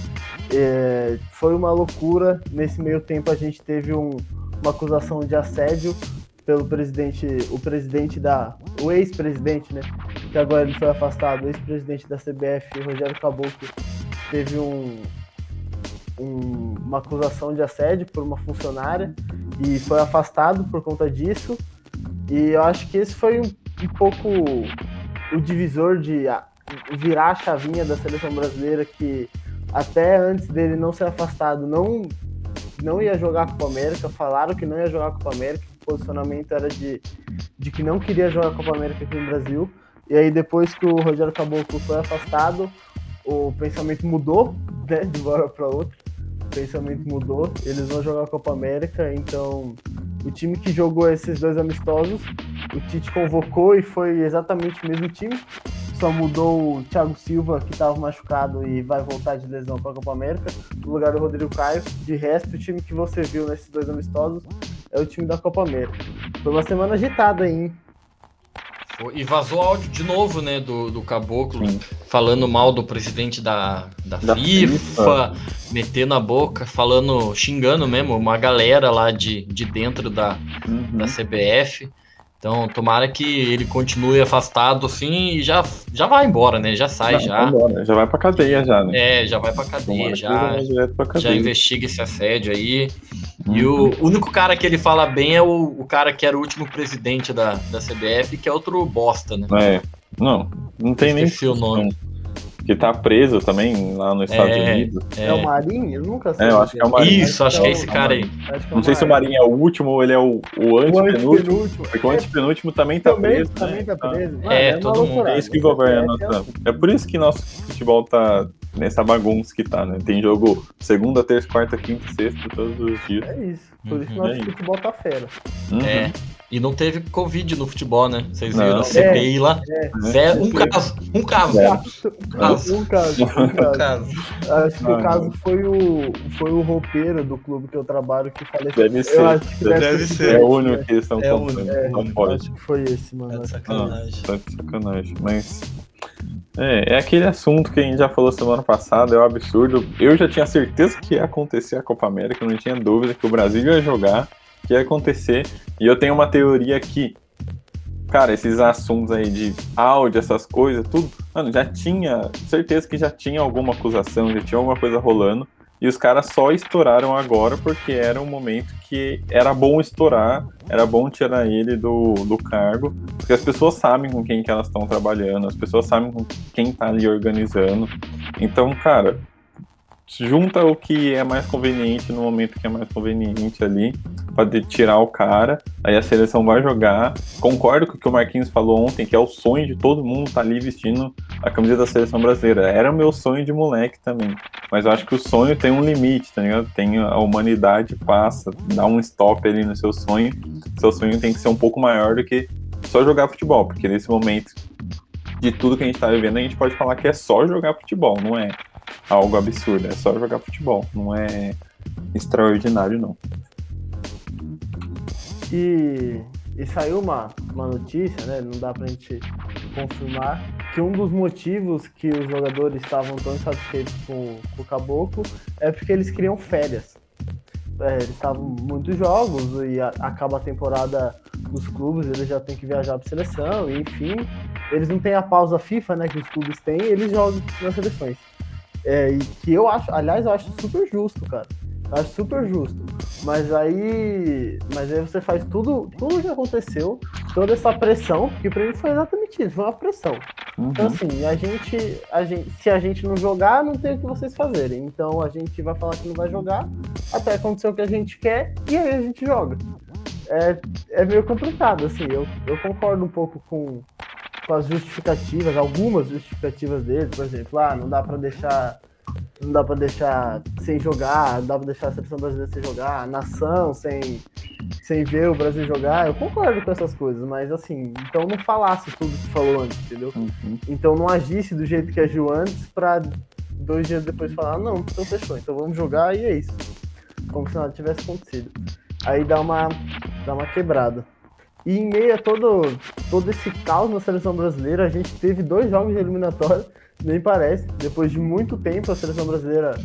É, foi uma loucura. Nesse meio tempo a gente teve um- uma acusação de assédio pelo presidente, o presidente da, o ex-presidente, né? Que agora ele foi afastado, o ex-presidente da CBF, Rogério Caboclo, teve um, um- uma acusação de assédio por uma funcionária e foi afastado por conta disso. E eu acho que esse foi um, um pouco o divisor de virar a chavinha da seleção brasileira que até antes dele não ser afastado não não ia jogar a Copa América, falaram que não ia jogar a Copa América, o posicionamento era de, de que não queria jogar a Copa América aqui no Brasil. E aí depois que o Rogério Caboclo foi afastado, o pensamento mudou, né, de uma hora para outra. O pensamento mudou, eles vão jogar a Copa América, então o time que jogou esses dois amistosos, o Tite convocou e foi exatamente o mesmo time. Só mudou o Thiago Silva, que estava machucado e vai voltar de lesão para a Copa América, no lugar do Rodrigo Caio. De resto, o time que você viu nesses dois amistosos é o time da Copa América. Foi uma semana agitada aí, hein? E vazou áudio de novo, né, do, do Caboclo, Sim. falando mal do presidente da, da, Da FIFA, FIFA. metendo a boca, falando, xingando mesmo uma galera lá de, de dentro da, Uhum. da CBF. Então, tomara que ele continue afastado assim e já, já vai embora, né? Já sai, Não, já. vambora, já vai pra cadeia já, né? É, já vai pra cadeia, Tomara já, direto pra já cadeia. investiga esse assédio aí. E Uhum. o único cara que ele fala bem é o, o cara que era o último presidente da, da CBF, que é outro bosta, né? É, não, não tem nem Esqueci o nome. Que tá preso também lá nos Estados É, Unidos. É, o Marinho? Eu nunca sei. É, eu acho que é o Marinho. Isso, acho que é esse cara aí. Acho que é Não sei se o Marinho é o último ou ele é o, o O antepenúltimo, porque o antepenúltimo também tá também, preso, também né? tá Então, preso. Mano, É, todo mundo. É isso que governa. É, nossa- É por isso que nosso futebol tá nessa bagunça que tá, né? Tem jogo segunda, terça, quarta, quinta, sexta, todos os dias. É isso. Por isso que Uhum. nosso É futebol tá fera. Uhum. É. E não teve Covid no futebol, né? Vocês Não. viram a CPI lá? É. Zero, um Não caso. Um caso. Um caso. Um caso, um caso. Acho que Ah, o caso foi o, foi o roupeiro do clube que eu trabalho que faleceu. Deve ser. Eu acho que deve, Deve ser. sido É o único que eles estão É o contando. único. É, Não pode. Acho que foi esse, mano. É de sacanagem. Tá de sacanagem. Mas. É, é aquele assunto que a gente já falou semana passada, é um absurdo. Eu já tinha certeza que ia acontecer a Copa América, eu não tinha dúvida que o Brasil ia jogar, que ia acontecer. E eu tenho uma teoria que, cara, esses assuntos aí de áudio, essas coisas, tudo, mano, já tinha, certeza que já tinha alguma acusação, já tinha alguma coisa rolando. E os caras só estouraram agora porque era um momento que era bom estourar, era bom tirar ele do, do cargo, porque as pessoas sabem com quem que elas estão trabalhando, as pessoas sabem com quem tá ali organizando. Então, cara, junta o que é mais conveniente no momento que é mais conveniente ali, para tirar o cara, aí a seleção vai jogar. Concordo com o que o Marquinhos falou ontem, que é o sonho de todo mundo estar ali vestindo a camisa da seleção brasileira. Era o meu sonho de moleque também. Mas eu acho que o sonho tem um limite, tá ligado? Tem a humanidade passa, dá um stop ali no seu sonho. Seu sonho tem que ser um pouco maior do que só jogar futebol, porque nesse momento de tudo que a gente tá vivendo, a gente pode falar que é só jogar futebol, não é? Algo absurdo, é só jogar futebol, não é extraordinário, não. E, e saiu uma, uma notícia, né? Não dá pra gente confirmar, que um dos motivos que os jogadores estavam tão insatisfeitos com, com o Caboclo é porque eles queriam férias. É, eles estavam muitos jogos e a, acaba a temporada dos clubes, eles já têm que viajar para seleção, enfim, eles não têm a pausa FIFA, né, que os clubes têm, eles jogam nas seleções. É, e que eu acho, aliás, eu acho super justo, cara. Eu acho super justo. Mas aí. Mas aí você faz tudo, tudo que aconteceu, toda essa pressão, que pra mim foi exatamente isso, foi uma pressão. Uhum. Então, assim, a gente, a gente. Se a gente não jogar, não tem o que vocês fazerem. Então a gente vai falar que não vai jogar, até acontecer o que a gente quer, e aí a gente joga. É, é meio complicado, assim, eu, eu concordo um pouco com, com as justificativas, algumas justificativas dele, por exemplo, ah, não dá para deixar não dá para deixar sem jogar, não dá para deixar a seleção brasileira sem jogar, a nação sem, sem ver o Brasil jogar. Eu concordo com essas coisas, mas assim, então não falasse tudo que falou antes, entendeu? Uhum. Então não agisse do jeito que agiu antes para dois dias depois falar, não, então fechou, então vamos jogar e é isso. Como se nada tivesse acontecido. Aí dá uma, dá uma quebrada. E em meio a todo, todo esse caos na seleção brasileira, a gente teve dois jogos de eliminatória nem parece. Depois de muito tempo, a seleção brasileira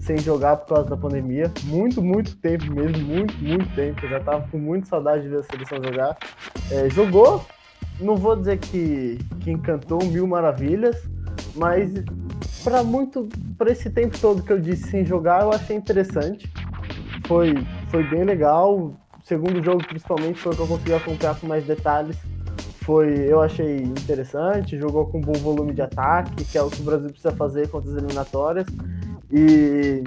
sem jogar por causa da pandemia. Muito, muito tempo mesmo, muito, muito tempo. Eu já tava com muita saudade de ver a seleção jogar. É, jogou, não vou dizer que, que encantou mil maravilhas, mas para muito, para esse tempo todo que eu disse sem jogar, eu achei interessante. Foi, foi bem legal. Segundo jogo, principalmente, foi que eu consegui acompanhar com mais detalhes foi, eu achei interessante, jogou com bom volume de ataque, que é o que o Brasil precisa fazer contra as eliminatórias. E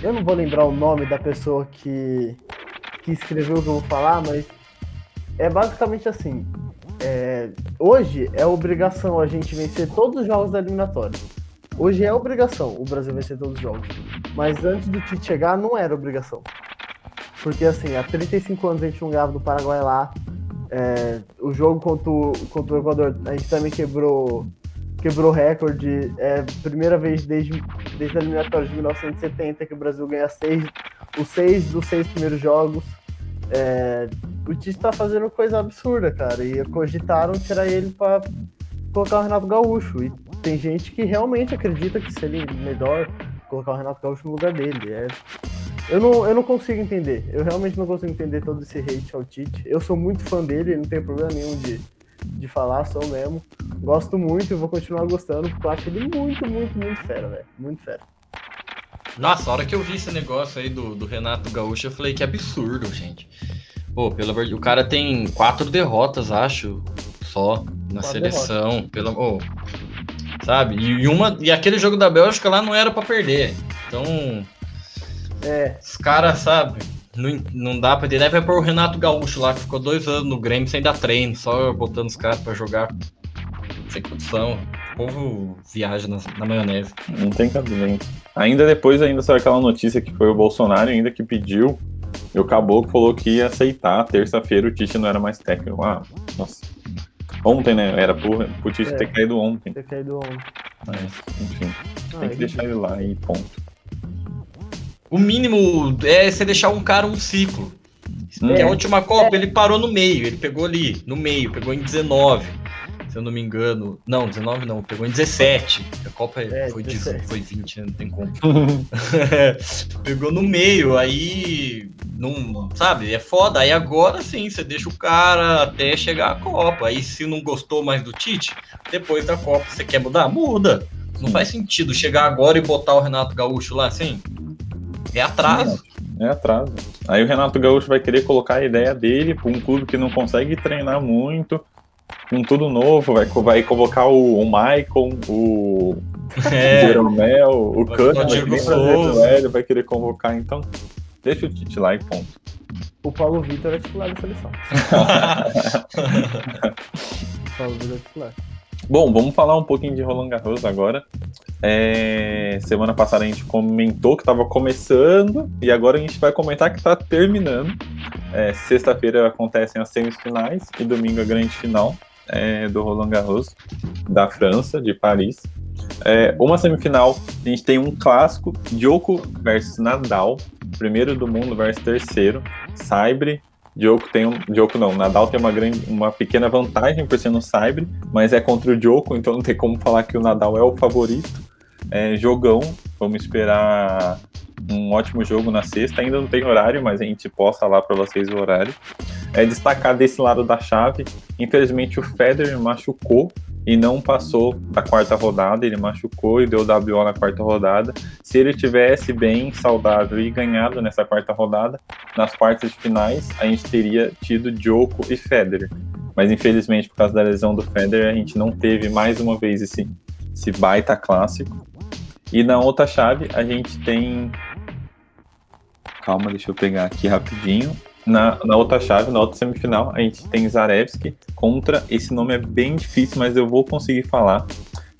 eu não vou lembrar o nome da pessoa que, que escreveu o que eu vou falar, mas é basicamente assim. É, hoje é obrigação a gente vencer todos os jogos da eliminatória. Hoje é obrigação o Brasil vencer todos os jogos. Mas antes do Tite chegar, não era obrigação. Porque assim, há 35 anos a gente não ganhava do Paraguai lá. É, o jogo contra o, contra o Equador, a gente também quebrou quebrou recorde. É primeira vez desde, desde a eliminatória de 1970 que o Brasil ganha seis, os seis dos seis primeiros jogos. É, o Tite está fazendo coisa absurda, cara. E cogitaram tirar ele para colocar o Renato Gaúcho. E tem gente que realmente acredita que seria melhor colocar o Renato Gaúcho no lugar dele. É, eu não, eu não consigo entender. Eu realmente não consigo entender todo esse hate ao Tite. Eu sou muito fã dele, não tenho problema nenhum de, de falar, sou mesmo. Gosto muito e vou continuar gostando, porque eu acho ele muito, muito, muito fera, velho. Muito fera. Nossa, a hora que eu vi esse negócio aí do, do Renato Gaúcho, eu falei que absurdo, gente. Pô, pelo amor o cara tem quatro derrotas, acho, só na quatro seleção. Pelo, oh, sabe? E, e, uma, e aquele jogo da Bélgica lá não era para perder. Então, é. Os caras, sabe? Não, não dá pra entender. Vai pôr o Renato Gaúcho lá, que ficou dois anos no Grêmio sem dar treino, só botando os caras pra jogar sem condição. O povo viaja na, na maionese. Não tem cabimento. Ainda depois, ainda saiu aquela notícia que foi o Bolsonaro ainda que pediu. E o Caboclo falou que ia aceitar. Terça-feira o Tite não era mais técnico. Ah, nossa. Ontem, né? Era pro, pro Tite é, ter caído ontem. Ter caído ontem. Mas, enfim. Ah, tem que deixar ele lá e ponto. O mínimo é você deixar um cara um ciclo. É. a última Copa ele parou no meio, ele pegou ali, no meio, pegou em 19, se eu não me engano. Não, 19 não, pegou em 17. A Copa é, foi, 17. foi 20, né? não tem como. pegou no meio, aí não, sabe, é foda. Aí agora sim, você deixa o cara até chegar a Copa. Aí se não gostou mais do Tite, depois da Copa você quer mudar, muda. Não faz sentido chegar agora e botar o Renato Gaúcho lá assim. É atraso. É atraso. Aí o Renato Gaúcho vai querer colocar a ideia dele para um clube que não consegue treinar muito, com tudo novo, vai, vai convocar o, o Michael, o é. Jeromel, o Cano, velho, vai querer convocar, então deixa o Tite lá e ponto. O Paulo Vitor é titular da seleção. o Paulo Vitor é titular. Bom, vamos falar um pouquinho de Roland Garros agora. É, semana passada a gente comentou que estava começando e agora a gente vai comentar que está terminando. É, Sexta-feira acontecem as semifinais e domingo a grande final é, do Roland Garros da França, de Paris. É, uma semifinal, a gente tem um clássico, Djoko versus Nadal, primeiro do mundo versus terceiro, Saibri. Djoko tem um, Djoko não, Nadal tem uma grande, uma pequena vantagem por ser no Saibri, mas é contra o Djoko, então não tem como falar que o Nadal é o favorito. É, jogão, vamos esperar um ótimo jogo na sexta. Ainda não tem horário, mas a gente posta lá para vocês o horário. É destacar desse lado da chave. Infelizmente o Federer machucou e não passou da quarta rodada. Ele machucou e deu WO na quarta rodada. Se ele tivesse bem saudável e ganhado nessa quarta rodada, nas quartas de finais a gente teria tido Djoko e Federer. Mas infelizmente por causa da lesão do Federer a gente não teve mais uma vez esse, esse baita clássico. E na outra chave a gente tem Calma, deixa eu pegar aqui rapidinho. Na, na outra chave, na outra semifinal, a gente tem Zarevski contra. Esse nome é bem difícil, mas eu vou conseguir falar.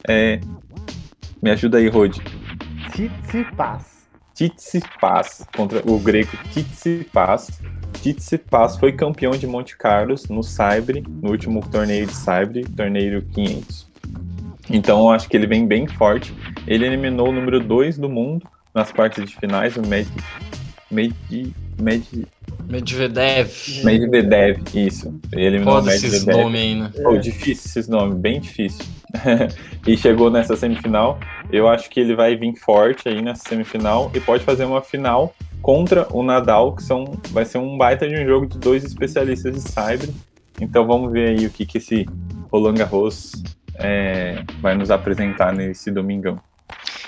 É, me ajuda aí, Rod. Tsitsipas. Tsitsipas contra o grego Tsitsipas. Tsitsipas foi campeão de Monte Carlos no Saibri, no último torneio de Saibri, torneio 500. Então eu acho que ele vem bem forte. Ele eliminou o número 2 do mundo nas quartas de finais, o Med Med, Med, Medvedev. Medvedev, isso. Ele Foda esses nomes aí, né? Oh, difícil esses nomes, bem difícil. e chegou nessa semifinal. Eu acho que ele vai vir forte aí nessa semifinal e pode fazer uma final contra o Nadal, que são, vai ser um baita de um jogo de dois especialistas de cyber. Então vamos ver aí o que, que esse Roland Garros é, vai nos apresentar nesse domingão.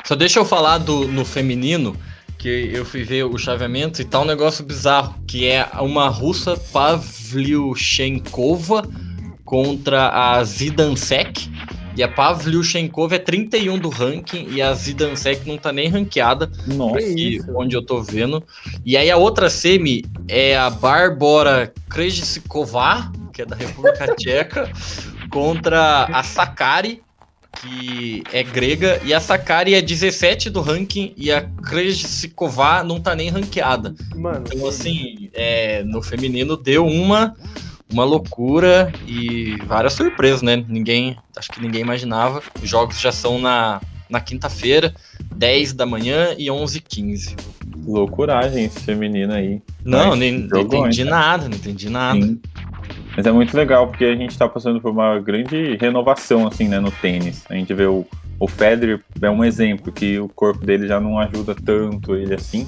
Só deixa eu falar do, no feminino que eu fui ver o chaveamento e tá um negócio bizarro, que é uma russa Pavlyuchenkova contra a Zidansek. E a Pavlyuchenkova é 31 do ranking e a Zidansek não tá nem ranqueada. Nossa, aqui, onde eu tô vendo. E aí a outra semi é a Bárbara Krejcikova, que é da República Tcheca, contra a Sakari, que é grega, e a Sakari é 17 do ranking e a Krejcikova não tá nem ranqueada. Mano, então, assim, é, no feminino deu uma uma loucura e várias surpresas, né? Ninguém, acho que ninguém imaginava. Os jogos já são na, na quinta-feira, 10 da manhã e 11h15. Loucuragem esse feminino aí. Não, nem, não entendi nada, não entendi nada. Sim. Mas é muito legal, porque a gente está passando por uma grande renovação, assim, né, no tênis. A gente vê o, o Federer é um exemplo, que o corpo dele já não ajuda tanto ele assim.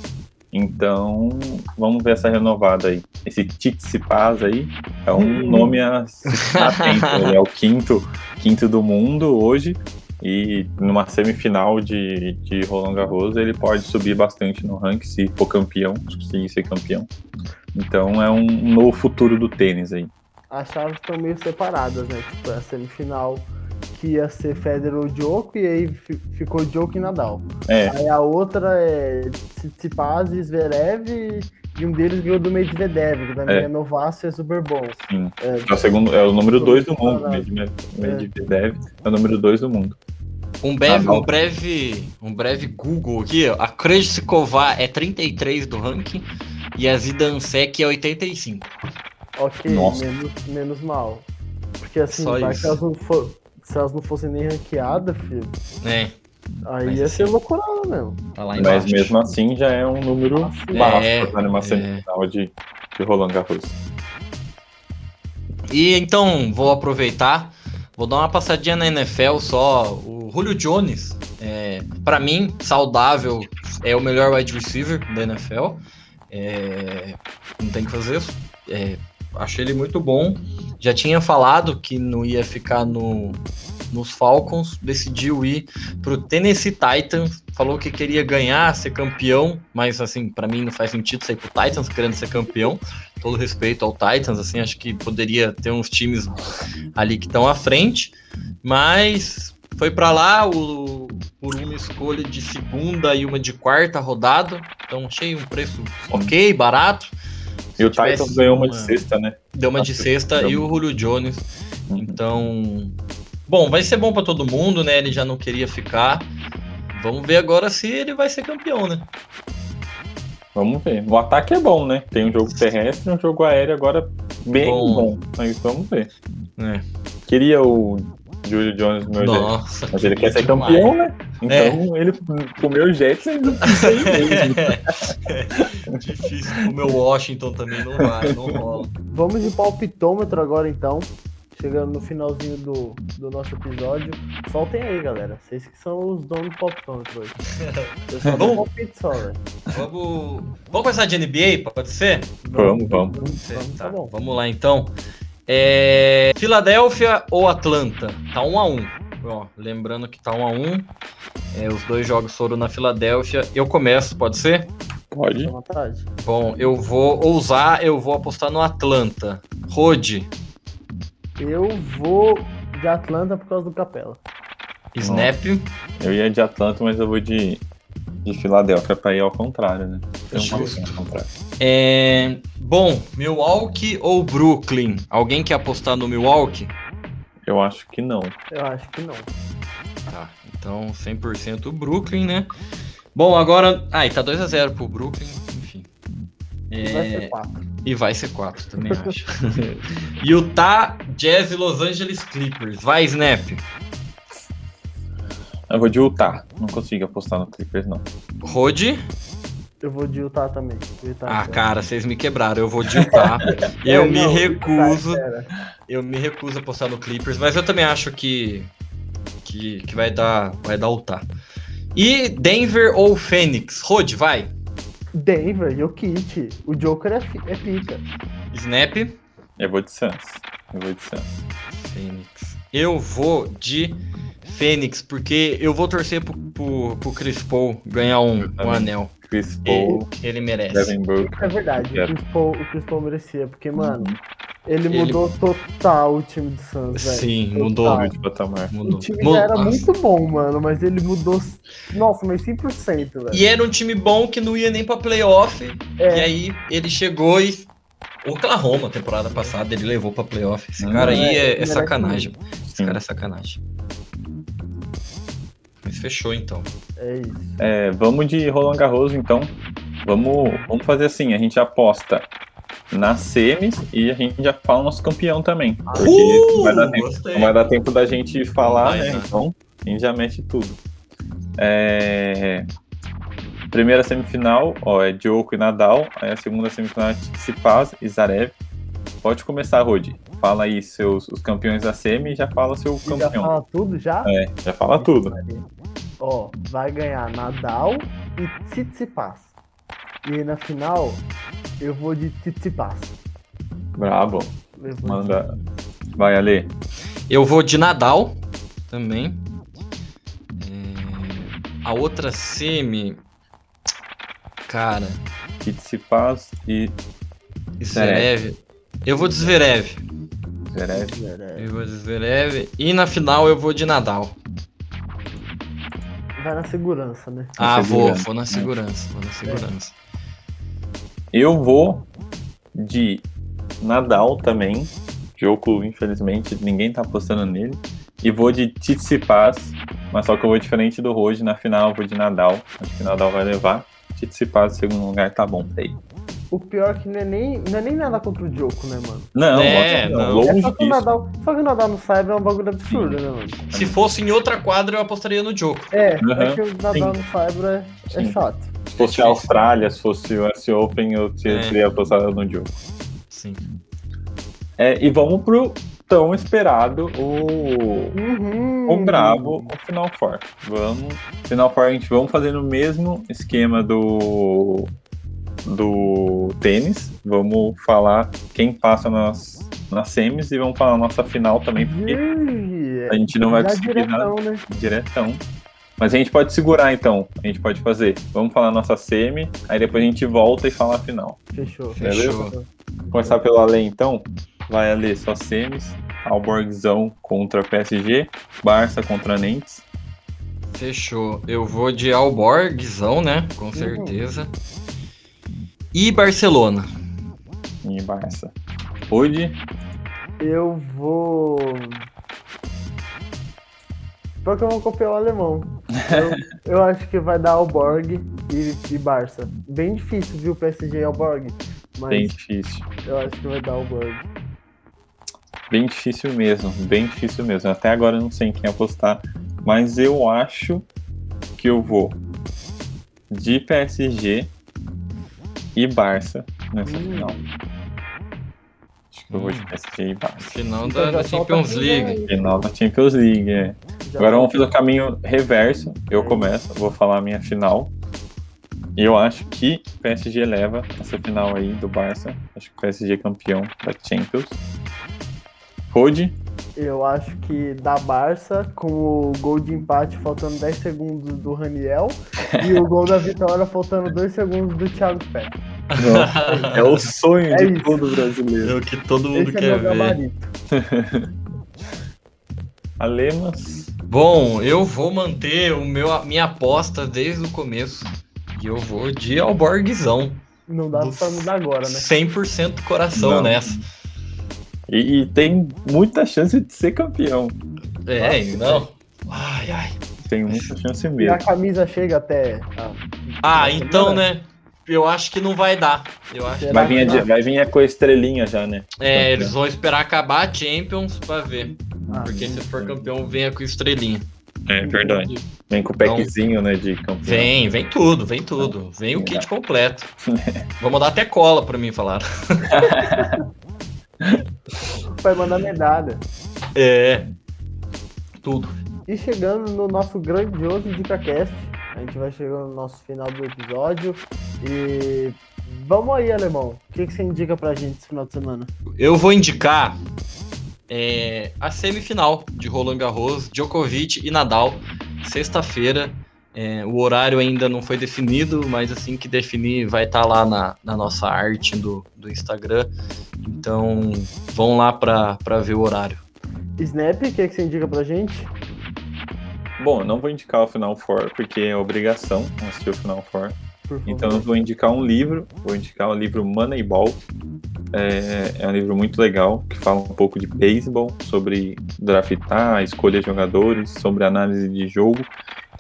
Então, vamos ver essa renovada aí. Esse Tsitsipas aí é um uhum. nome a atento. Ele é o quinto, quinto do mundo hoje. E numa semifinal de, de Roland Garros, ele pode subir bastante no ranking se for campeão, se ser campeão. Então é um novo futuro do tênis aí as chaves estão meio separadas, né? Tipo, a semifinal que ia ser Federer ou Djoko, e aí ficou Djoko e Nadal. É. Aí a outra é Tsitsipas e Zverev, e um deles ganhou do Medvedev, que também é, é e é super bom. Sim. É, é o, segundo, é o número 2 do mundo, Medvedev é. é o número 2 do mundo. Um breve, um breve, um breve Google aqui, ó. A Krejcikova é 33 do ranking e a Zidansek é 85. Ok, menos, menos mal. Porque assim, vai que elas não for, se elas não fossem nem ranqueadas, filho. É. Aí Mas ia assim, ser loucurada mesmo. Tá Mas mesmo assim já é um número assim, baixo é, pra numa é. semifinal de, de Roland Garros. E então, vou aproveitar, vou dar uma passadinha na NFL só. O Julio Jones, é, para mim, saudável, é o melhor wide receiver da NFL. É, não tem que fazer. É, achei ele muito bom. Já tinha falado que não ia ficar no, nos Falcons, decidiu ir pro Tennessee Titans, falou que queria ganhar, ser campeão, mas assim, para mim não faz sentido sair pro Titans querendo ser campeão. Todo respeito ao Titans, assim, acho que poderia ter uns times ali que estão à frente, mas foi para lá o, por uma escolha de segunda e uma de quarta rodada, então achei um preço ok, barato. E o Titans ganhou uma, de sexta, né? Deu uma de sexta e o Julio Jones. Uhum. Então, bom, vai ser bom para todo mundo, né? Ele já não queria ficar. Vamos ver agora se ele vai ser campeão, né? Vamos ver. O ataque é bom, né? Tem um jogo terrestre e um jogo aéreo agora bem bom. bom. Mas vamos ver. É. Queria o Júlio Jones no meu. Nossa. Mas ele quer ser demais. campeão, né? Então ele com o Jets ir mesmo. Difícil. O meu Washington também não vai, não rola. Vamos de palpitômetro agora então. Chegando no finalzinho do, do nosso episódio. Soltem aí, galera. Vocês que são os donos do palpitômetro hoje. Eu só dou Vamos. palpite só, velho. Vamos, vamos começar de NBA, pode ser? Vamos, vamos. Vamos, Tá, tá bom. Vamos lá então. É, Filadélfia ou Atlanta? Tá 1 a 1 Ó, lembrando que tá 1 a 1 É, Os dois jogos foram na Filadélfia. Eu começo, pode ser? Pode. Bom, eu vou ousar, eu vou apostar no Atlanta. Rode, Eu vou de Atlanta por causa do Capela. Snap, Eu ia de Atlanta, mas eu vou de, de Filadélfia pra ir ao contrário, né? Tem uma ao contrário. É, Bom, Milwaukee ou Brooklyn? Alguém quer apostar no Milwaukee? Eu acho que não. Eu acho que não. Tá, então 100% Brooklyn, né? Bom, agora. Ah, e tá 2x0 pro Brooklyn, enfim. É, Vai ser quatro. E vai ser 4, também acho. Utah, Jazz e Los Angeles Clippers. Vai, Snap. Eu vou de Utah. Não consigo apostar no Clippers, não. Rode. Eu vou de Utah também. Utah Ah, cara, vocês me quebraram. Eu vou de Utah. eu É, me não, recuso. Eu me recuso a apostar no Clippers, mas eu também acho que. Que, que vai dar. Vai dar Utah. E Denver ou Phoenix? Rode, vai. Denver, Jokic. O Joker é, é pica. Snap. Eu vou de Suns. Eu vou de Suns. Fênix. Eu vou de Fênix, porque eu vou torcer pro, pro, pro Chris Paul ganhar um, um anel. Chris Ele, Paul, ele merece. Devin Booker. É verdade, o Quero. Chris, Paul, o Chris Paul merecia, porque, mano, ele Ele- mudou total o time do Suns, velho. Sim, Total. mudou. De patamar. Mudou. O time Mu- já era Nossa. muito bom, mano, mas ele mudou. Nossa, mas 100%, velho. E era um time bom que não ia nem pra playoff. É. E aí ele chegou e. Oklahoma, temporada passada, ele levou pra playoff. Esse Hum. cara aí É, é, é sacanagem. Esse cara é sacanagem. Fechou então. É isso. É, vamos de Roland Garros, então. Vamos, vamos fazer assim, a gente aposta nas semis e a gente já fala o nosso campeão também. Porque Uh, vai, dar tempo, gostei. não vai dar tempo da gente falar, Vai, né? né? Então a gente já mexe tudo. É, Primeira semifinal, ó, é Djoko e Nadal. Aí a segunda semifinal é Tsitsipas e Zarev. Pode começar, Rodi. Fala aí seus os campeões da semi e já fala seu E já campeão. fala tudo já? É, já fala tudo. Ó, vai ganhar Nadal e Tsitsipas. E aí na final, eu vou de Tsitsipas. Brabo. De Manda. Vai, Ale. Eu vou de Nadal também. É, A outra semi. Cara, Tsitsipas e Zverev. Eu vou de Zverev. Zverev. Eu vou de Zverev. E na final eu vou de Nadal. Vai na segurança, né? Ah, vou, segurança, vou na segurança. Vou na segurança. Eu vou de Nadal também. Jogo, infelizmente, ninguém tá apostando nele. E vou de Tsitsipas, mas só que eu vou diferente do Roge. Na final eu vou de Nadal. Acho que Nadal vai levar. Tsitsipas em segundo lugar tá bom pra ele. O pior é que não é nem, não é nem nada contra o Djoko, né, mano? Não, É, não, não. longe É só que o disso. Nadal, só que o Nadal no Cyber é um bagulho absurdo, né, mano? Se fosse em outra quadra, eu apostaria no Joko. É, Uhum. é que o Nadal no Cyber é, é Sim. chato. Se fosse a Austrália, se fosse o US Open, eu É. teria apostado no jogo. Sim. É, e vamos pro tão esperado, o Uhum. O brabo, o Final Four. Vamos. Final Four a gente vamos fazer no mesmo esquema do tênis. Vamos falar quem passa nas, nas semis e vamos falar a nossa final também, porque a gente não vai conseguir nada diretão, né? diretão. Mas a gente pode segurar então. A gente pode fazer. Vamos falar a nossa semi, aí depois a gente volta e fala a final. Fechou. Fechou. Vou começar pelo Ale então. Vai Ale, só semis. Alborgzão contra PSG. Barça contra Nantes. Fechou. Eu vou de Alborgzão, né? Com certeza. E Barcelona. E Barça. Hoje, Eu vou. Pior que eu vou copiar o alemão. Eu, eu acho que vai dar Alborg e, e Barça. Bem difícil, viu, PSG e Alborg. Mas bem difícil. eu acho que vai dar Alborg. Bem difícil mesmo, bem difícil mesmo. Até agora eu não sei em quem apostar, mas eu acho que eu vou de PSG e Barça nessa Hum. final. Acho que eu vou de. PSG e Barça. Final da, da Champions League. Final da Champions League, é. Já Agora vamos fazer o caminho reverso. Eu começo, vou falar a minha final. E eu acho que o PSG leva essa final aí do Barça. Acho que o PSG é campeão da Champions. Rode, Eu acho que da Barça, com o gol de empate faltando 10 segundos do Raniel e o gol da vitória faltando 2 segundos do Thiago Spec. é o sonho É de isso. todo brasileiro. É o que todo mundo Esse é quer meu ver. Alemas, Bom, eu vou manter o meu, a minha aposta desde o começo. E eu vou de Alborguizão. Não dá pra mudar agora, né? 100% coração Não. nessa. E, e tem muita chance de ser campeão. É, Nossa, não. Ai, ai. Tem muita chance E a mesmo. camisa chega até. a- Ah, a então, né? Eu acho que não vai dar. Eu acho Vai vir, a vai vir com a estrelinha já, né? É, eles vão esperar acabar a Champions pra ver. Ah, Porque se for campeão, venha com estrelinha. É verdade. Vem com o packzinho, né, de campeão. Vem, vem tudo, vem tudo. Vem o kit completo. Vou mandar até cola pra mim, falaram. Vai mandar medalha. É. Tudo. E chegando no nosso grandioso DicaCast, a gente vai chegando no nosso final do episódio. E vamos aí, alemão. O que, que você indica pra gente esse final de semana? Eu vou indicar é, a semifinal de Roland Garros, Djokovic e Nadal, sexta-feira. É, o horário ainda não foi definido, mas assim que definir vai estar lá na, na nossa arte do, do Instagram. Então vão lá para ver o horário. Snap, o que, que você indica pra gente? Bom, eu não vou indicar o Final Four, porque é obrigação assistir o Final Four. Então eu vou indicar um livro, vou indicar o livro Moneyball. É, é um livro muito legal, que fala um pouco de beisebol, sobre draftar, escolher jogadores, sobre análise de jogo.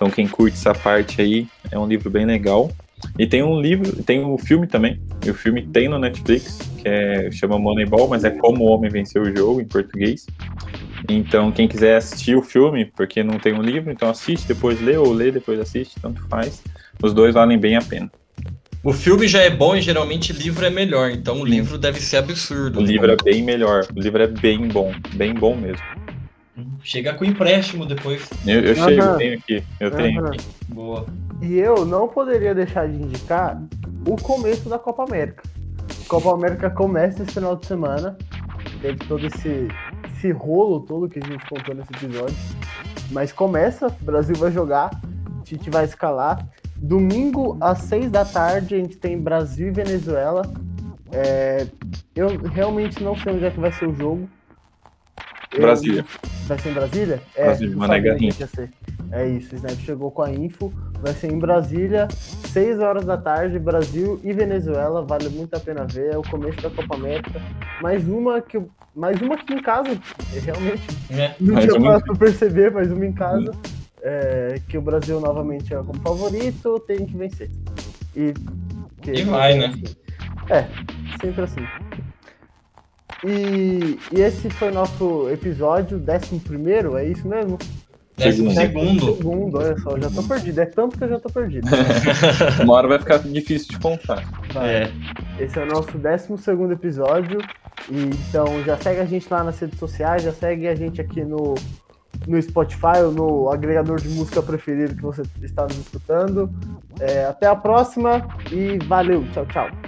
Então quem curte essa parte aí, é um livro bem legal. E tem um livro, tem um filme também, e o filme tem no Netflix, que é, chama Moneyball, mas é Como o Homem Venceu o Jogo, em português. Então, quem quiser assistir o filme, porque não tem um livro, então assiste, depois lê, ou lê, depois assiste, tanto faz. Os dois valem bem a pena. O filme já é bom e geralmente livro é melhor, então o livro deve ser absurdo. O livro é bem melhor, o livro é bem bom, bem bom mesmo. Chega com empréstimo depois. Eu, eu chego, eu tenho aqui, eu tenho aqui. Boa. E eu não poderia deixar de indicar o começo da Copa América. Copa América começa esse final de semana. Teve todo esse, esse rolo todo que a gente contou nesse episódio. Mas começa, o Brasil vai jogar, a gente vai escalar. Domingo às seis da tarde a gente tem Brasil e Venezuela. É, eu realmente não sei onde é que vai ser o jogo. Brasília. Vai ser em Brasília? Brasília, não Mané sabia Garrincha. que ia ser. É isso, o Snap chegou com a info. Vai ser em Brasília, 6 horas da tarde, Brasil e Venezuela. Vale muito a pena ver. É o começo da Copa América. Mais uma que mais uma aqui em casa. é, Realmente, É. não Mais tinha parado pra perceber, mas uma em casa. É, que o Brasil novamente é como favorito, tem que vencer. E, que- E vai, né? É, sempre assim. E, e esse foi o nosso episódio, décimo primeiro, é isso mesmo? Décimo segundo. Segundo, olha só, já tô perdido. É tanto que eu já tô perdido. Uma hora vai ficar difícil de contar. É. Esse é o nosso décimo segundo episódio. E, então já segue a gente lá nas redes sociais, já segue a gente aqui no, no Spotify ou no agregador de música preferido que você está nos escutando. É, até a próxima e valeu, tchau, tchau.